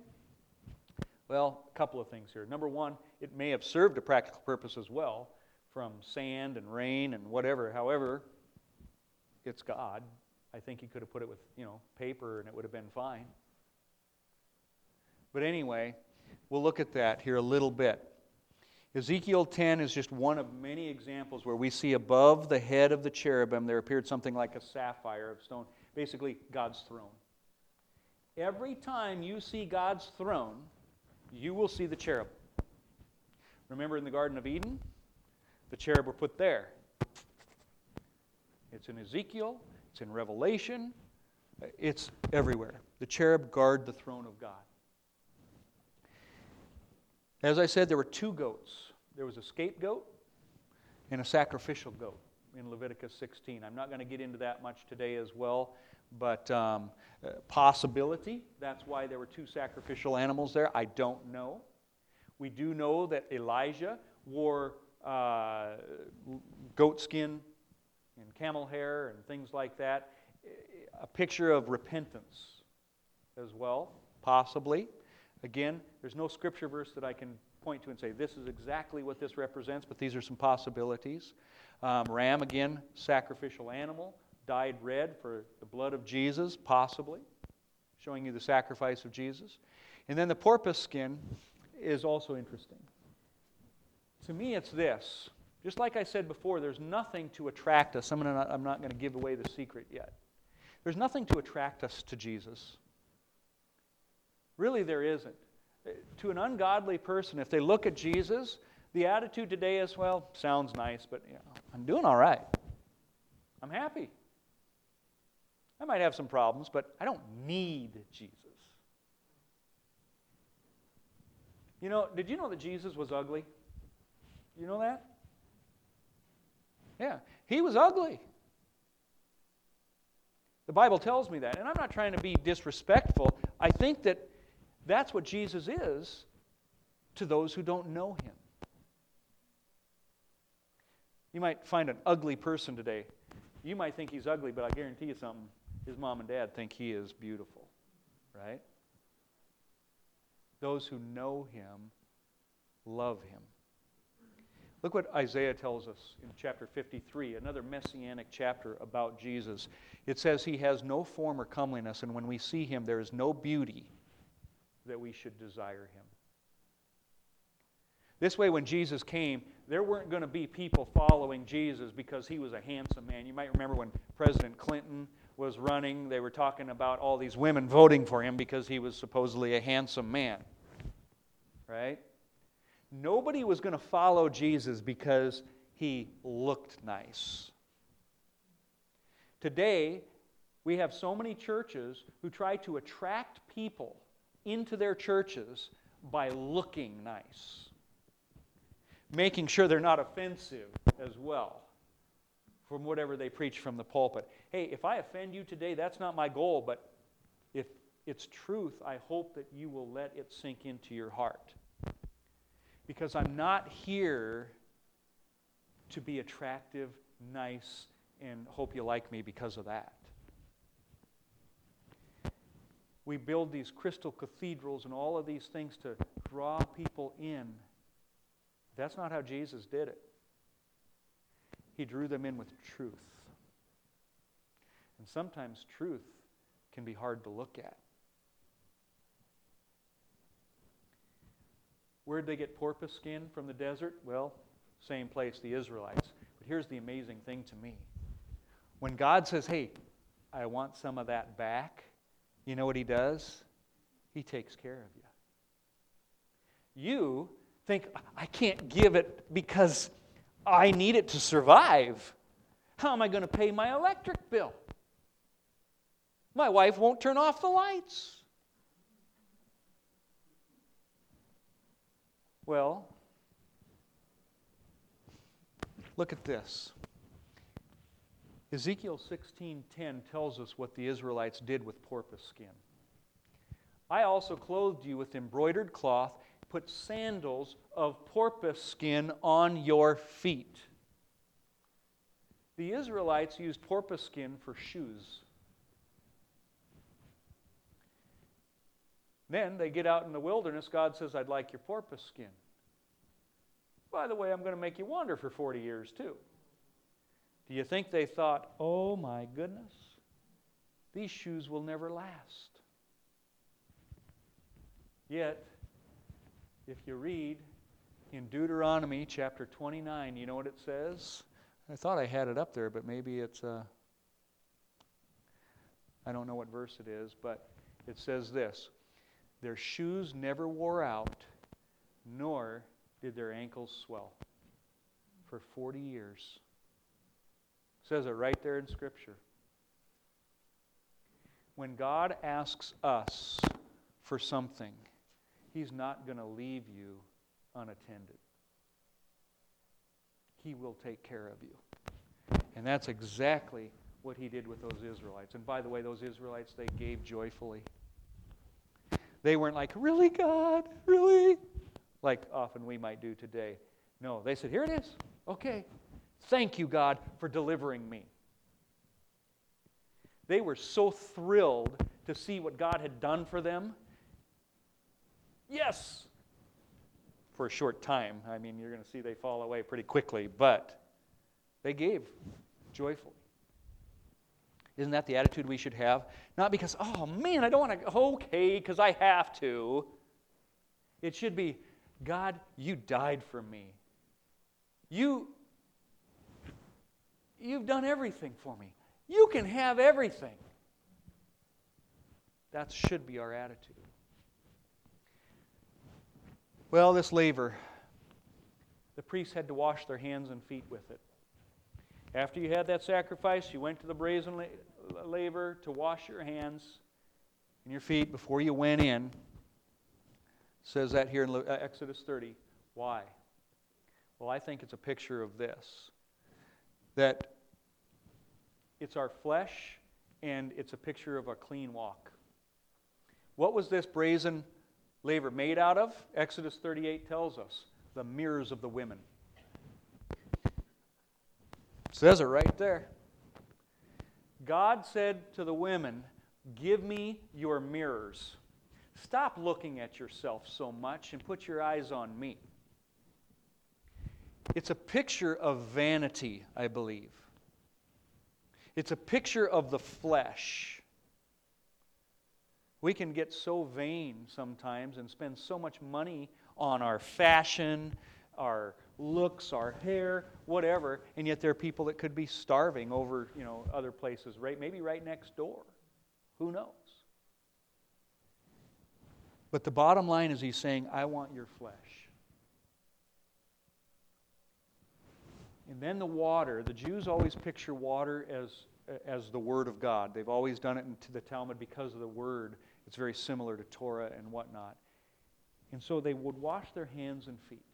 Well, a couple of things here. Number one, it may have served a practical purpose as well, from sand and rain and whatever. However, it's God. I think he could have put it with, you know, paper and it would have been fine. But anyway, we'll look at that here a little bit. Ezekiel 10 is just one of many examples where we see above the head of the cherubim there appeared something like a sapphire of stone, basically God's throne. Every time you see God's throne, you will see the cherub. Remember in the Garden of Eden? The cherub were put there. It's in Ezekiel, it's in Revelation, it's everywhere. The cherub guard the throne of God. As I said, there were two goats there was a scapegoat and a sacrificial goat in Leviticus 16. I'm not going to get into that much today as well, but um, uh, possibility. That's why there were two sacrificial animals there. I don't know. We do know that Elijah wore uh, goat skin and camel hair and things like that. A picture of repentance as well, possibly. Again, there's no scripture verse that I can point to and say, this is exactly what this represents, but these are some possibilities. Um, ram, again, sacrificial animal, dyed red for the blood of Jesus, possibly, showing you the sacrifice of Jesus. And then the porpoise skin is also interesting. To me, it's this. Just like I said before, there's nothing to attract us. I'm, I'm not going to give away the secret yet. There's nothing to attract us to Jesus. Really, there isn't. Uh, to an ungodly person, if they look at Jesus, the attitude today is, well, sounds nice, but you know, I'm doing all right. I'm happy. I might have some problems, but I don't need Jesus. You know, did you know that Jesus was ugly? You know that? Yeah, he was ugly. The Bible tells me that. And I'm not trying to be disrespectful. I think that that's what Jesus is to those who don't know him. You might find an ugly person today. You might think he's ugly, but I guarantee you something. His mom and dad think he is beautiful, right? Those who know him love him. Look what Isaiah tells us in chapter 53, another messianic chapter about Jesus. It says, He has no form or comeliness, and when we see him, there is no beauty that we should desire him. This way, when Jesus came, there weren't going to be people following Jesus because he was a handsome man. You might remember when President Clinton was running, they were talking about all these women voting for him because he was supposedly a handsome man. Right? Nobody was going to follow Jesus because he looked nice. Today, we have so many churches who try to attract people into their churches by looking nice, making sure they're not offensive as well from whatever they preach from the pulpit. Hey, if I offend you today, that's not my goal, but if it's truth, I hope that you will let it sink into your heart. Because I'm not here to be attractive, nice, and hope you like me because of that we build these crystal cathedrals and all of these things to draw people in. That's not how Jesus did it. He drew them in with truth. And sometimes truth can be hard to look at. Where did they get porpoise skin from the desert? Well, same place, the Israelites. But here's the amazing thing to me. When God says, hey, I want some of that back, you know what he does? He takes care of you. You think, I can't give it because I need it to survive. How am I going to pay my electric bill? My wife won't turn off the lights. Well, look at this. Ezekiel 16:10 tells us what the Israelites did with porpoise skin. I also clothed you with embroidered cloth, put sandals of porpoise skin on your feet. The Israelites used porpoise skin for shoes. Then they get out in the wilderness. God says, I'd like your porpoise skin. By the way, I'm going to make you wander for 40 years too. Do you think they thought, oh my goodness, these shoes will never last? Yet, if you read in Deuteronomy chapter 29, you know what it says? I thought I had it up there, but maybe it's, uh, I don't know what verse it is, but it says this Their shoes never wore out, nor did their ankles swell for 40 years says it right there in Scripture. When God asks us for something, He's not going to leave you unattended. He will take care of you. And that's exactly what he did with those Israelites. And by the way, those Israelites, they gave joyfully. They weren't like, Really, God? Really? Like often we might do today. No, they said, Here it is. Okay. Thank you, God, for delivering me. They were so thrilled to see what God had done for them. Yes, for a short time. I mean, you're going to see they fall away pretty quickly, but they gave joyfully. Isn't that the attitude we should have? Not because, oh man, I don't want to, okay, because I have to. It should be, God, you died for me. You, you've done everything for me. You can have everything. That should be our attitude. Well, this laver, the priests had to wash their hands and feet with it. After you had that sacrifice, you went to the brazen laver to wash your hands and your feet before you went in. It says that here in uh, Exodus 30. Why? Well, I think it's a picture of this that it's our flesh and it's a picture of a clean walk. What was this brazen laver made out of? Exodus 38 tells us the mirrors of the women. says it right there. God said to the women, Give me your mirrors. Stop looking at yourself so much and put your eyes on me. It's a picture of vanity, I believe. It's a picture of the flesh. We can get so vain sometimes and spend so much money on our fashion, our looks, our hair, whatever, and yet there are people that could be starving over, you know, other places, right? Maybe right next door. Who knows? But the bottom line is he's saying, I want your flesh. And then the water, the Jews always picture water as, as the Word of God. They've always done it into the Talmud because of the Word. It's very similar to Torah and whatnot. And so they would wash their hands and feet.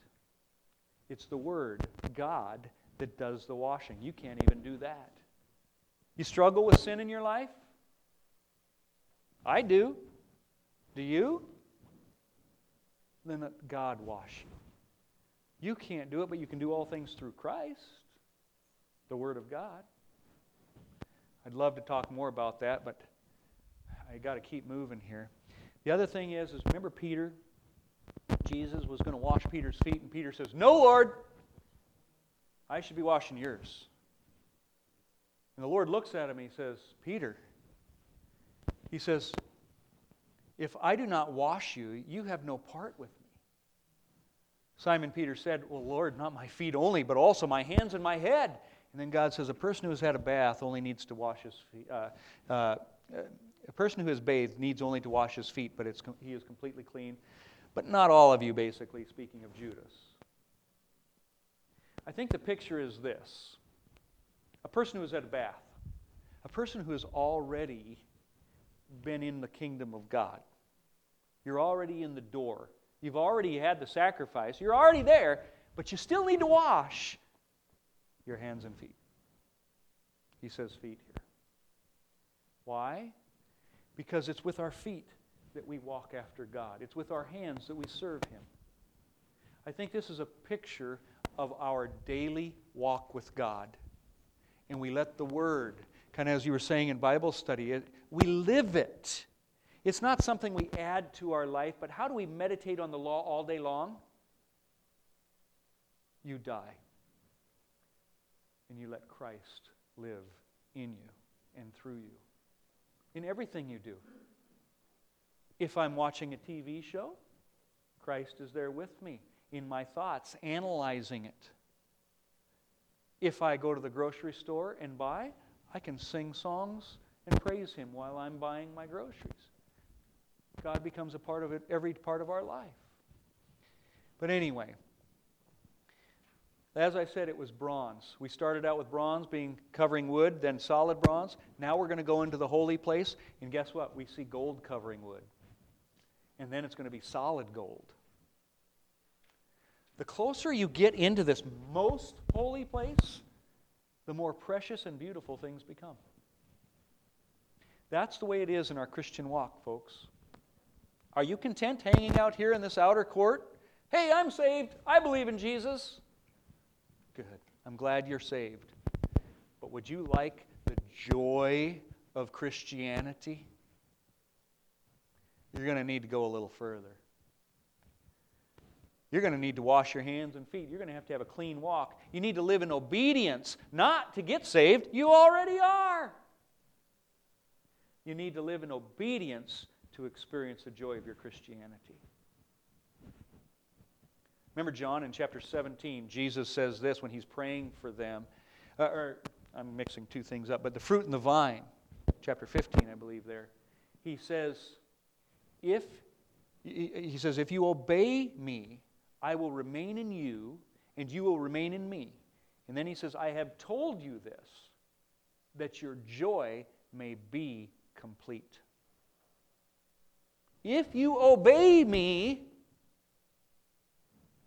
It's the Word, God, that does the washing. You can't even do that. You struggle with sin in your life? I do. Do you? Then let God wash you. You can't do it, but you can do all things through Christ, the Word of God. I'd love to talk more about that, but I got to keep moving here. The other thing is, is remember Peter? Jesus was going to wash Peter's feet, and Peter says, No, Lord, I should be washing yours. And the Lord looks at him and he says, Peter, he says, If I do not wash you, you have no part with me. Simon Peter said, Well, Lord, not my feet only, but also my hands and my head. And then God says, A person who has had a bath only needs to wash his feet. Uh, uh, a person who has bathed needs only to wash his feet, but he is completely clean. But not all of you, basically, speaking of Judas. I think the picture is this a person who has had a bath, a person who has already been in the kingdom of God. You're already in the door You've already had the sacrifice. You're already there, but you still need to wash your hands and feet. He says feet here. Why? Because it's with our feet that we walk after God, it's with our hands that we serve Him. I think this is a picture of our daily walk with God. And we let the Word, kind of as you were saying in Bible study, it, we live it. It's not something we add to our life, but how do we meditate on the law all day long? You die. And you let Christ live in you and through you. In everything you do. If I'm watching a TV show, Christ is there with me in my thoughts, analyzing it. If I go to the grocery store and buy, I can sing songs and praise Him while I'm buying my groceries. God becomes a part of it, every part of our life. But anyway, as I said, it was bronze. We started out with bronze being covering wood, then solid bronze. Now we're going to go into the holy place, and guess what? We see gold covering wood. And then it's going to be solid gold. The closer you get into this most holy place, the more precious and beautiful things become. That's the way it is in our Christian walk, folks. Are you content hanging out here in this outer court? Hey, I'm saved. I believe in Jesus. Good. I'm glad you're saved. But would you like the joy of Christianity? You're going to need to go a little further. You're going to need to wash your hands and feet. You're going to have to have a clean walk. You need to live in obedience, not to get saved. You already are. You need to live in obedience to experience the joy of your Christianity. Remember John in chapter 17, Jesus says this when he's praying for them. Uh, or I'm mixing two things up, but the fruit and the vine, chapter 15, I believe there. He says, if he says, if you obey me, I will remain in you, and you will remain in me. And then he says, I have told you this, that your joy may be complete. If you obey me,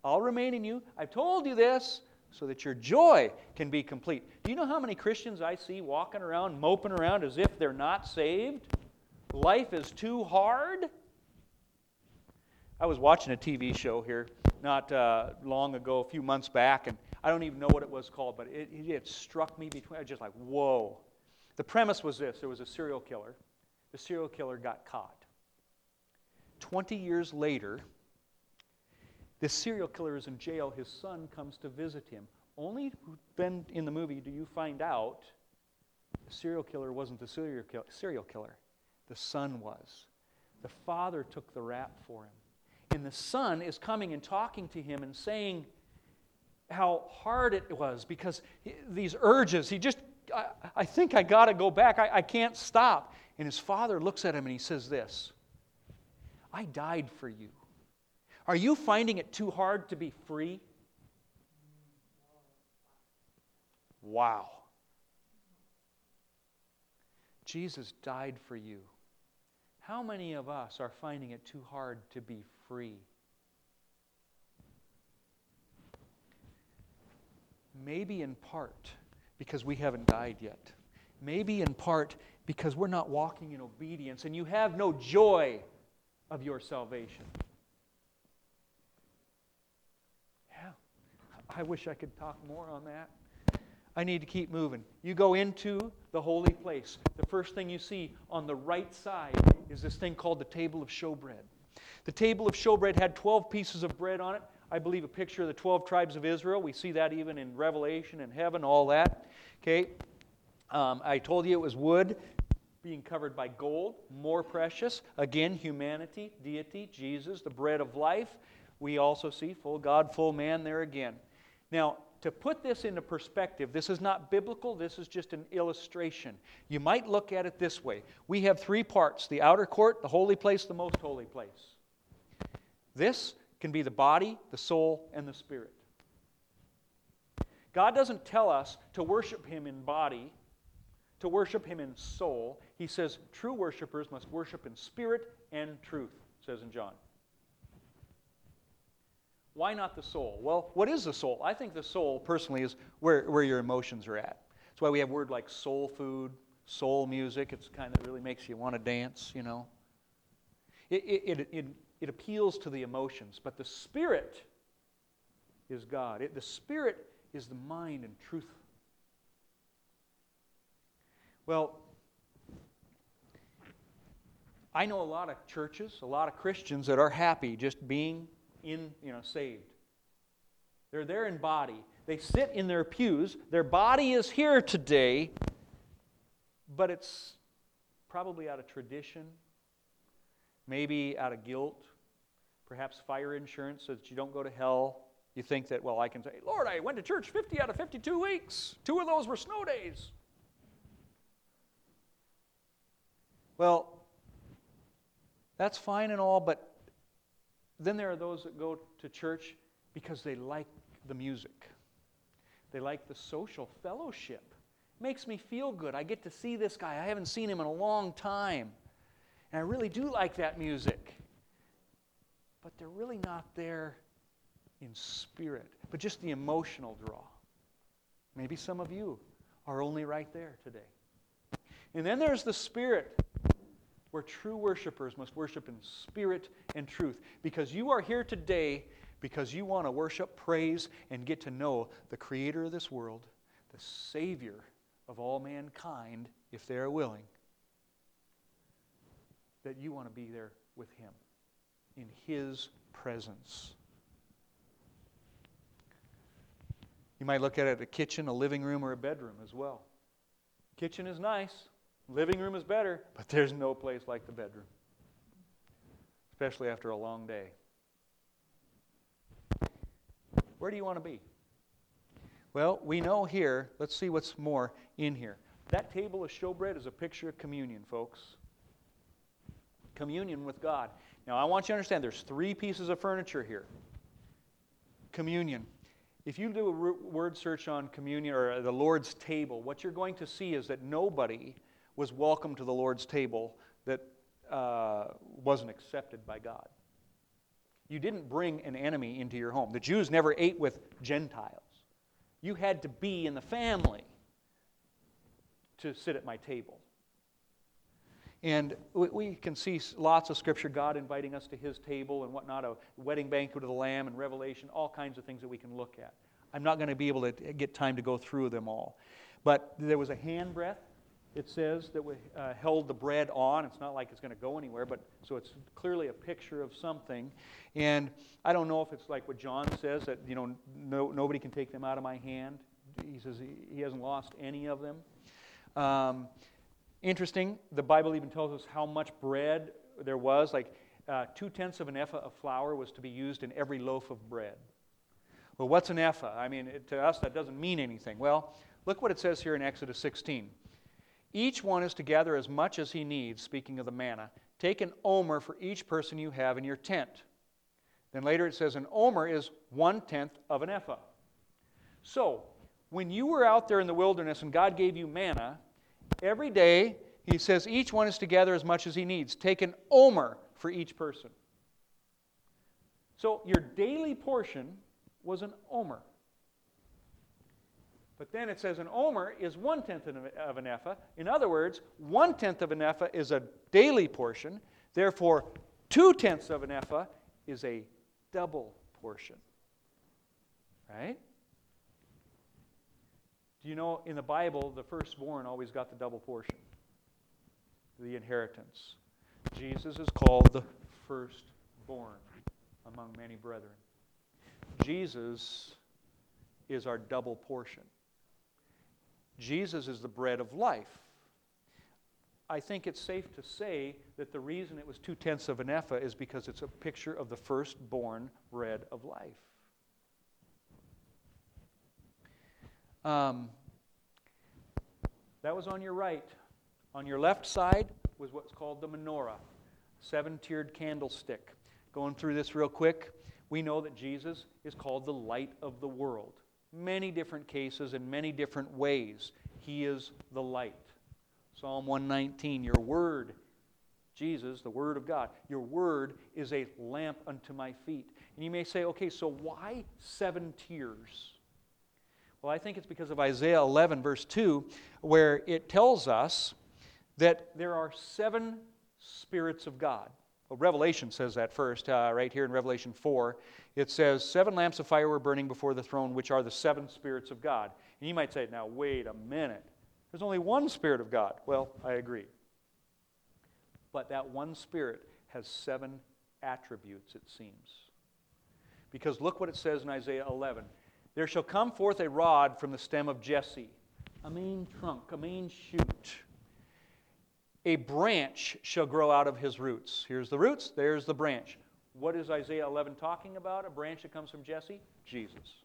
I'll remain in you. I've told you this so that your joy can be complete. Do you know how many Christians I see walking around, moping around as if they're not saved? Life is too hard. I was watching a TV show here not uh, long ago, a few months back, and I don't even know what it was called, but it, it struck me between. I was just like, whoa. The premise was this there was a serial killer. The serial killer got caught. 20 years later, this serial killer is in jail. His son comes to visit him. Only then in the movie do you find out the serial killer wasn't the serial serial killer, the son was. The father took the rap for him. And the son is coming and talking to him and saying how hard it was because these urges, he just, I, I think I got to go back. I, I can't stop. And his father looks at him and he says this I died for you. Are you finding it too hard to be free? Wow. Jesus died for you. How many of us are finding it too hard to be free. Maybe in part because we haven't died yet. Maybe in part because we're not walking in obedience and you have no joy of your salvation. Yeah, I wish I could talk more on that. I need to keep moving. You go into the holy place. The first thing you see on the right side is this thing called the table of showbread. The table of showbread had 12 pieces of bread on it. I believe a picture of the 12 tribes of Israel. We see that even in Revelation and heaven, all that. Okay. Um, I told you it was wood being covered by gold, more precious. Again, humanity, deity, Jesus, the bread of life. We also see full God, full man there again. Now, to put this into perspective, this is not biblical, this is just an illustration. You might look at it this way We have three parts the outer court, the holy place, the most holy place. This can be the body, the soul, and the spirit. God doesn't tell us to worship Him in body, to worship Him in soul. He says true worshipers must worship in spirit and truth, says in John. Why not the soul? Well, what is the soul? I think the soul, personally, is where, where your emotions are at. That's why we have words like soul food, soul music. It's kind of really makes you want to dance, you know. It, it, it, it appeals to the emotions, but the Spirit is God. It, the Spirit is the mind and truth. Well, I know a lot of churches, a lot of Christians that are happy just being in, you know, saved. They're there in body. They sit in their pews. Their body is here today, but it's probably out of tradition, maybe out of guilt, perhaps fire insurance so that you don't go to hell. You think that, well, I can say, Lord, I went to church 50 out of 52 weeks. Two of those were snow days. Well, that's fine and all, but then there are those that go to church because they like the music. They like the social fellowship. It Makes me feel good. I get to see this guy. I haven't seen him in a long time. And I really do like that music. But they're really not there in spirit, but just the emotional draw. Maybe some of you are only right there today. And then there's the spirit, where true worshipers must worship in spirit and truth. Because you are here today because you want to worship, praise, and get to know the creator of this world, the Savior of all mankind, if they are willing. That you want to be there with Him in His presence. You might look at it a kitchen, a living room, or a bedroom as well. Kitchen is nice, living room is better, but there's no place like the bedroom, especially after a long day. Where do you want to be? Well, we know here, let's see what's more in here. That table of showbread is a picture of communion, folks. Communion with God. Now, I want you to understand there's three pieces of furniture here. Communion. If you do a word search on communion or the Lord's table, what you're going to see is that nobody was welcome to the Lord's table that uh, wasn't accepted by God. You didn't bring an enemy into your home. The Jews never ate with Gentiles. You had to be in the family to sit at my table. And we can see lots of scripture, God inviting us to his table and whatnot, a wedding banquet of the Lamb and Revelation, all kinds of things that we can look at. I'm not going to be able to get time to go through them all. But there was a handbreadth, it says, that we, uh, held the bread on. It's not like it's going to go anywhere, but so it's clearly a picture of something. And I don't know if it's like what John says, that, you know, no, nobody can take them out of my hand. He says he, he hasn't lost any of them. Um, Interesting, the Bible even tells us how much bread there was. Like uh, two tenths of an ephah of flour was to be used in every loaf of bread. Well, what's an ephah? I mean, it, to us, that doesn't mean anything. Well, look what it says here in Exodus 16. Each one is to gather as much as he needs, speaking of the manna. Take an omer for each person you have in your tent. Then later it says an omer is one tenth of an ephah. So, when you were out there in the wilderness and God gave you manna, Every day, he says each one is to gather as much as he needs. Take an omer for each person. So your daily portion was an omer. But then it says an omer is one tenth of an ephah. In other words, one tenth of an ephah is a daily portion. Therefore, two tenths of an ephah is a double portion. Right? Do you know in the Bible, the firstborn always got the double portion, the inheritance? Jesus is called the firstborn among many brethren. Jesus is our double portion. Jesus is the bread of life. I think it's safe to say that the reason it was two tenths of an ephah is because it's a picture of the firstborn bread of life. Um, that was on your right. On your left side was what's called the menorah, seven tiered candlestick. Going through this real quick, we know that Jesus is called the light of the world. Many different cases in many different ways. He is the light. Psalm 119, your word, Jesus, the word of God, your word is a lamp unto my feet. And you may say, okay, so why seven tiers? Well, I think it's because of Isaiah 11, verse 2, where it tells us that there are seven spirits of God. Well, Revelation says that first, uh, right here in Revelation 4. It says, Seven lamps of fire were burning before the throne, which are the seven spirits of God. And you might say, now, wait a minute. There's only one Spirit of God. Well, I agree. But that one Spirit has seven attributes, it seems. Because look what it says in Isaiah 11 there shall come forth a rod from the stem of Jesse, a main trunk, a main shoot. A branch shall grow out of his roots. Here's the roots, there's the branch. What is Isaiah 11 talking about? A branch that comes from Jesse? Jesus.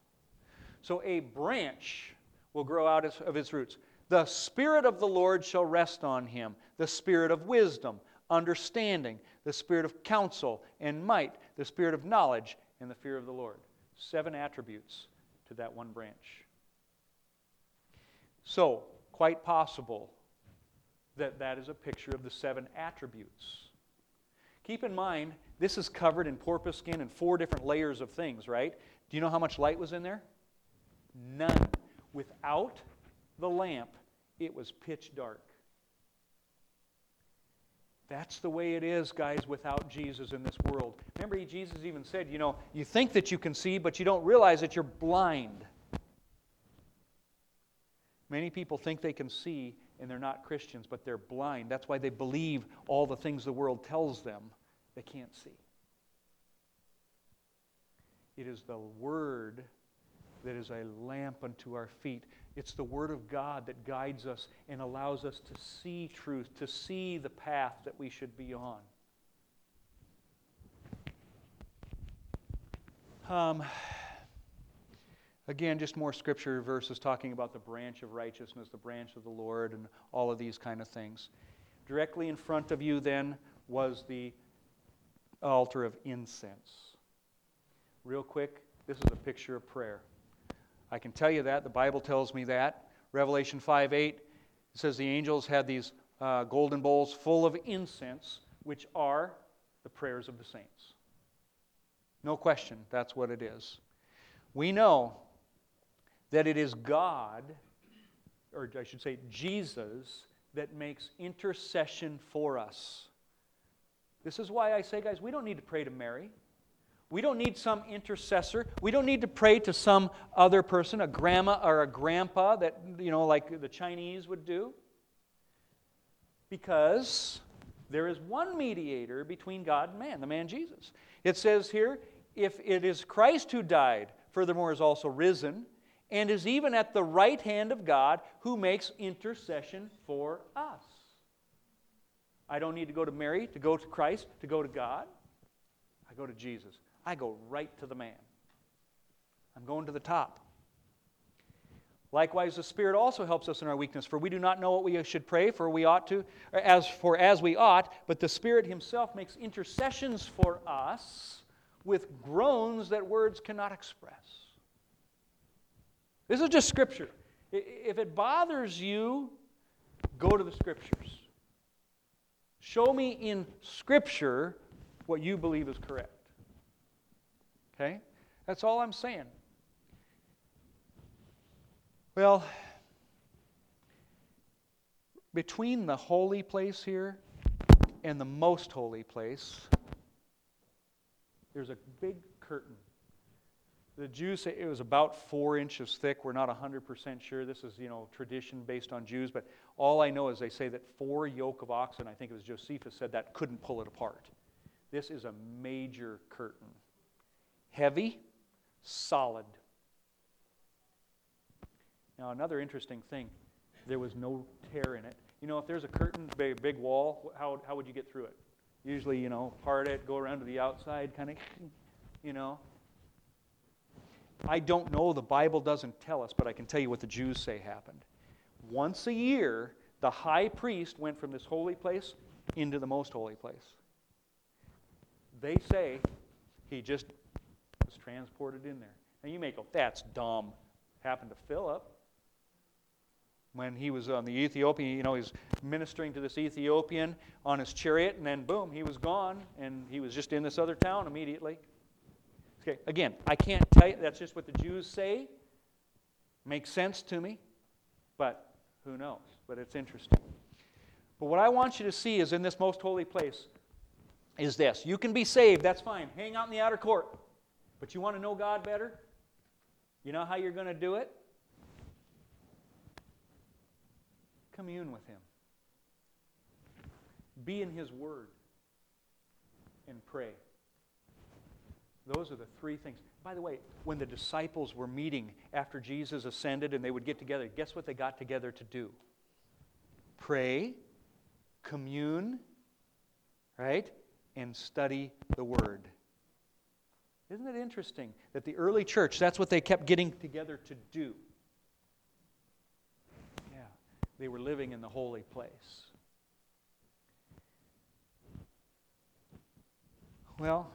So a branch will grow out of its roots. The Spirit of the Lord shall rest on him the Spirit of wisdom, understanding, the Spirit of counsel and might, the Spirit of knowledge, and the fear of the Lord. Seven attributes to that one branch. So, quite possible that that is a picture of the seven attributes. Keep in mind, this is covered in porpoise skin and four different layers of things, right? Do you know how much light was in there? None. Without the lamp, it was pitch dark. That's the way it is, guys, without Jesus in this world. Remember, Jesus even said, you know, you think that you can see, but you don't realize that you're blind. Many people think they can see and they're not Christians, but they're blind. That's why they believe all the things the world tells them they can't see. It is the Word that is a lamp unto our feet. It's the Word of God that guides us and allows us to see truth, to see the path that we should be on. Um, again, just more scripture verses talking about the branch of righteousness, the branch of the Lord, and all of these kind of things. Directly in front of you, then, was the altar of incense. Real quick, this is a picture of prayer. I can tell you that. The Bible tells me that. Revelation 5 8 says the angels had these uh, golden bowls full of incense, which are the prayers of the saints. No question, that's what it is. We know that it is God, or I should say Jesus, that makes intercession for us. This is why I say, guys, we don't need to pray to Mary. We don't need some intercessor. We don't need to pray to some other person, a grandma or a grandpa that, you know, like the Chinese would do. Because there is one mediator between God and man, the man Jesus. It says here, if it is Christ who died, furthermore is also risen, and is even at the right hand of God who makes intercession for us. I don't need to go to Mary, to go to Christ, to go to God. I go to Jesus. I go right to the man. I'm going to the top. Likewise, the Spirit also helps us in our weakness, for we do not know what we should pray, for we ought to, as for as we ought, but the Spirit Himself makes intercessions for us with groans that words cannot express. This is just Scripture. If it bothers you, go to the Scriptures. Show me in Scripture what you believe is correct. Okay? That's all I'm saying. Well, between the holy place here and the most holy place, there's a big curtain. The Jews say it was about four inches thick. We're not 100% sure. This is, you know, tradition based on Jews, but all I know is they say that four yoke of oxen, I think it was Josephus said that, couldn't pull it apart. This is a major curtain heavy, solid. Now, another interesting thing there was no tear in it. You know, if there's a curtain, big, big wall, how, how would you get through it? Usually, you know, part it, go around to the outside, kind of, you know. I don't know, the Bible doesn't tell us, but I can tell you what the Jews say happened. Once a year, the high priest went from this holy place into the most holy place. They say he just was transported in there. Now you may go, that's dumb. Happened to Philip. When he was on the Ethiopian, you know, he's ministering to this Ethiopian on his chariot, and then boom, he was gone, and he was just in this other town immediately. Okay, again, I can't tell you, that's just what the Jews say. Makes sense to me, but who knows? But it's interesting. But what I want you to see is in this most holy place is this. You can be saved, that's fine. Hang out in the outer court. But you want to know God better? You know how you're going to do it? Commune with Him. Be in His Word and pray. Those are the three things. By the way, when the disciples were meeting after Jesus ascended and they would get together, guess what they got together to do? Pray, commune, right? And study the Word. Isn't it interesting that the early church, that's what they kept getting together to do? Yeah, they were living in the holy place. Well,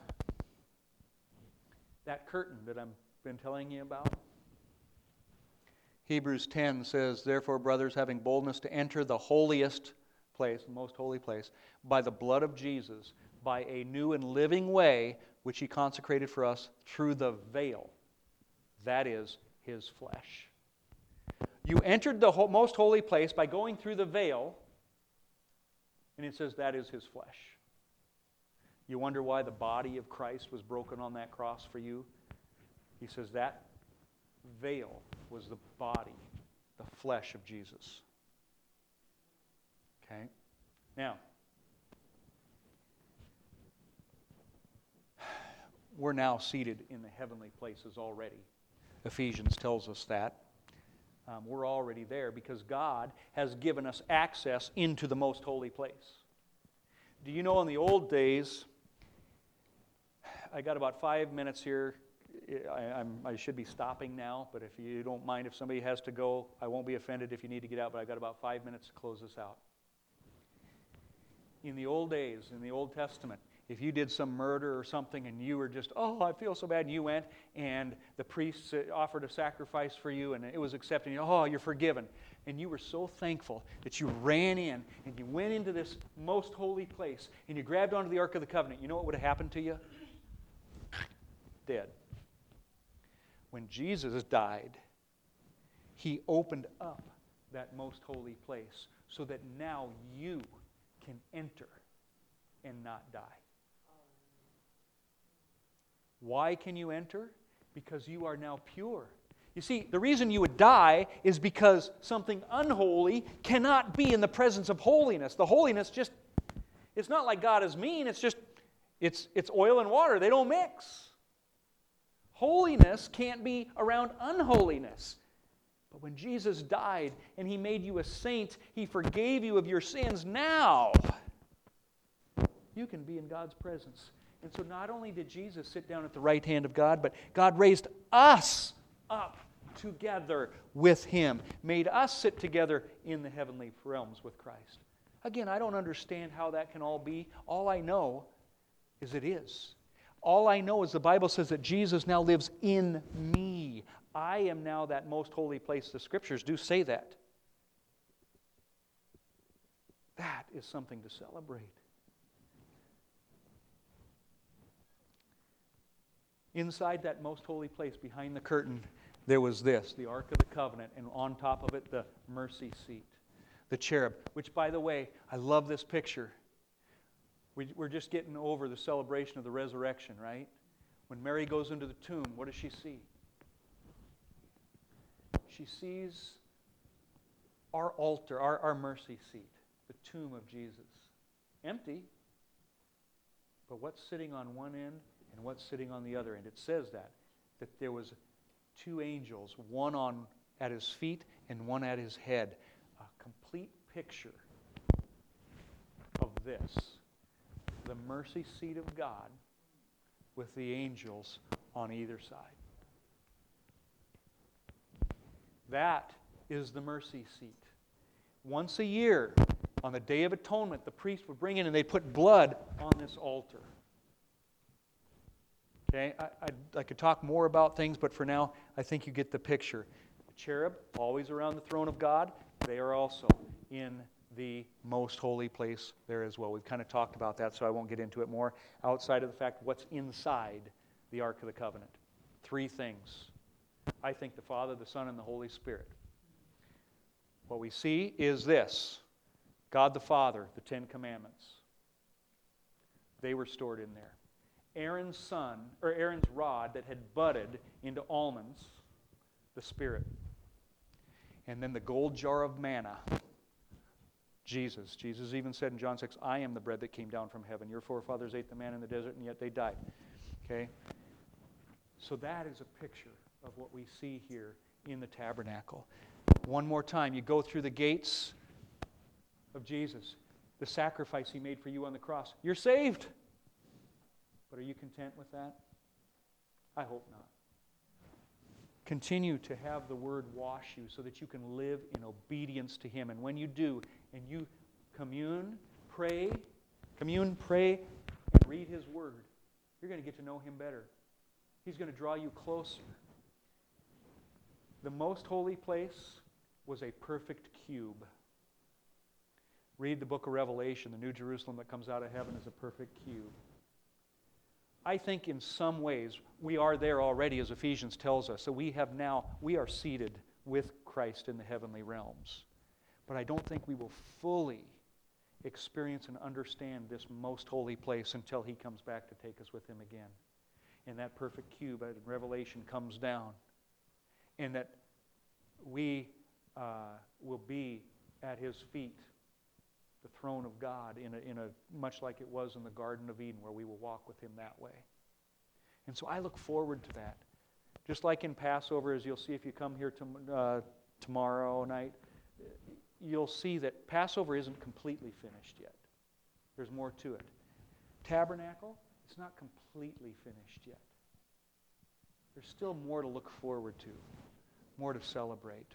that curtain that I've been telling you about, Hebrews 10 says, Therefore, brothers, having boldness to enter the holiest place, the most holy place, by the blood of Jesus, by a new and living way which he consecrated for us through the veil. That is his flesh. You entered the most holy place by going through the veil, and it says that is his flesh. You wonder why the body of Christ was broken on that cross for you? He says that veil was the body, the flesh of Jesus. Okay? Now, we're now seated in the heavenly places already. Ephesians tells us that. Um, we're already there because God has given us access into the most holy place. Do you know in the old days, I got about five minutes here. I, I, should be stopping now, but if you don't mind, if somebody has to go, I won't be offended if you need to get out, but I've got about five minutes to close this out. In the old days, in the Old Testament, if you did some murder or something and you were just, oh, I feel so bad, and you went and the priests uh, offered a sacrifice for you and it was accepted, and you, oh, you're forgiven. And you were so thankful that you ran in and you went into this most holy place and you grabbed onto the Ark of the Covenant. You know what would have happened to you? Dead. When Jesus died, he opened up that most holy place so that now you can enter and not die. Why can you enter? Because you are now pure. You see, the reason you would die is because something unholy cannot be in the presence of holiness. The holiness just, it's not like God is mean, it's just, it's, it's oil and water. They don't mix. Holiness can't be around unholiness. But when Jesus died and he made you a saint, he forgave you of your sins. Now, you can be in God's presence and so not only did Jesus sit down at the right hand of God, but God raised us up together with him, made us sit together in the heavenly realms with Christ. Again, I don't understand how that can all be. All I know is it is. All I know is the Bible says that Jesus now lives in me. I am now that most holy place. The scriptures do say that. That is something to celebrate. Inside that most holy place, behind the curtain, there was this the Ark of the Covenant, and on top of it, the mercy seat, the cherub, which, by the way, I love this picture. We, are just getting over the celebration of the resurrection, right? When Mary goes into the tomb, what does she see? She sees our altar, our, our mercy seat, the tomb of Jesus. Empty, but what's sitting on one end and what's sitting on the other end. It says that, that there was two angels, one on at his feet and one at his head. A complete picture of this. The mercy seat of God with the angels on either side. That is the mercy seat. Once a year, on the Day of Atonement, the priest would bring in and they'd put blood on this altar. Okay, I, I, I, could talk more about things, but for now, I think you get the picture. The cherub, always around the throne of God, they are also in the most holy place there as well. We've kind of talked about that, so I won't get into it more outside of the fact what's inside the Ark of the Covenant. Three things. I think the Father, the Son, and the Holy Spirit. What we see is this God the Father, the Ten Commandments. They were stored in there. Aaron's son, or Aaron's rod that had budded into almonds, the Spirit. And then the gold jar of manna, Jesus. Jesus even said in John 6, I am the bread that came down from heaven. Your forefathers ate the man in the desert, and yet they died. Okay? So that is a picture of what we see here in the tabernacle. One more time, you go through the gates of Jesus, the sacrifice he made for you on the cross. You're saved. But are you content with that? I hope not. Continue to have the Word wash you so that you can live in obedience to Him. And when you do, and you commune, pray, commune, pray, and read His Word, you're going to get to know Him better. He's going to draw you closer. The most holy place was a perfect cube. Read the book of Revelation. The New Jerusalem that comes out of heaven is a perfect cube. I think in some ways we are there already, as Ephesians tells us. So we have now, we are seated with Christ in the heavenly realms. But I don't think we will fully experience and understand this most holy place until He comes back to take us with Him again. And that perfect cube in Revelation comes down. And that we uh, will be at His feet, the throne of God, in a, in a much like it was in the Garden of Eden, where we will walk with Him that way. And so I look forward to that. Just like in Passover, as you'll see if you come here to, uh, tomorrow night, you'll see that Passover isn't completely finished yet. There's more to it. Tabernacle, it's not completely finished yet. There's still more to look forward to, more to celebrate.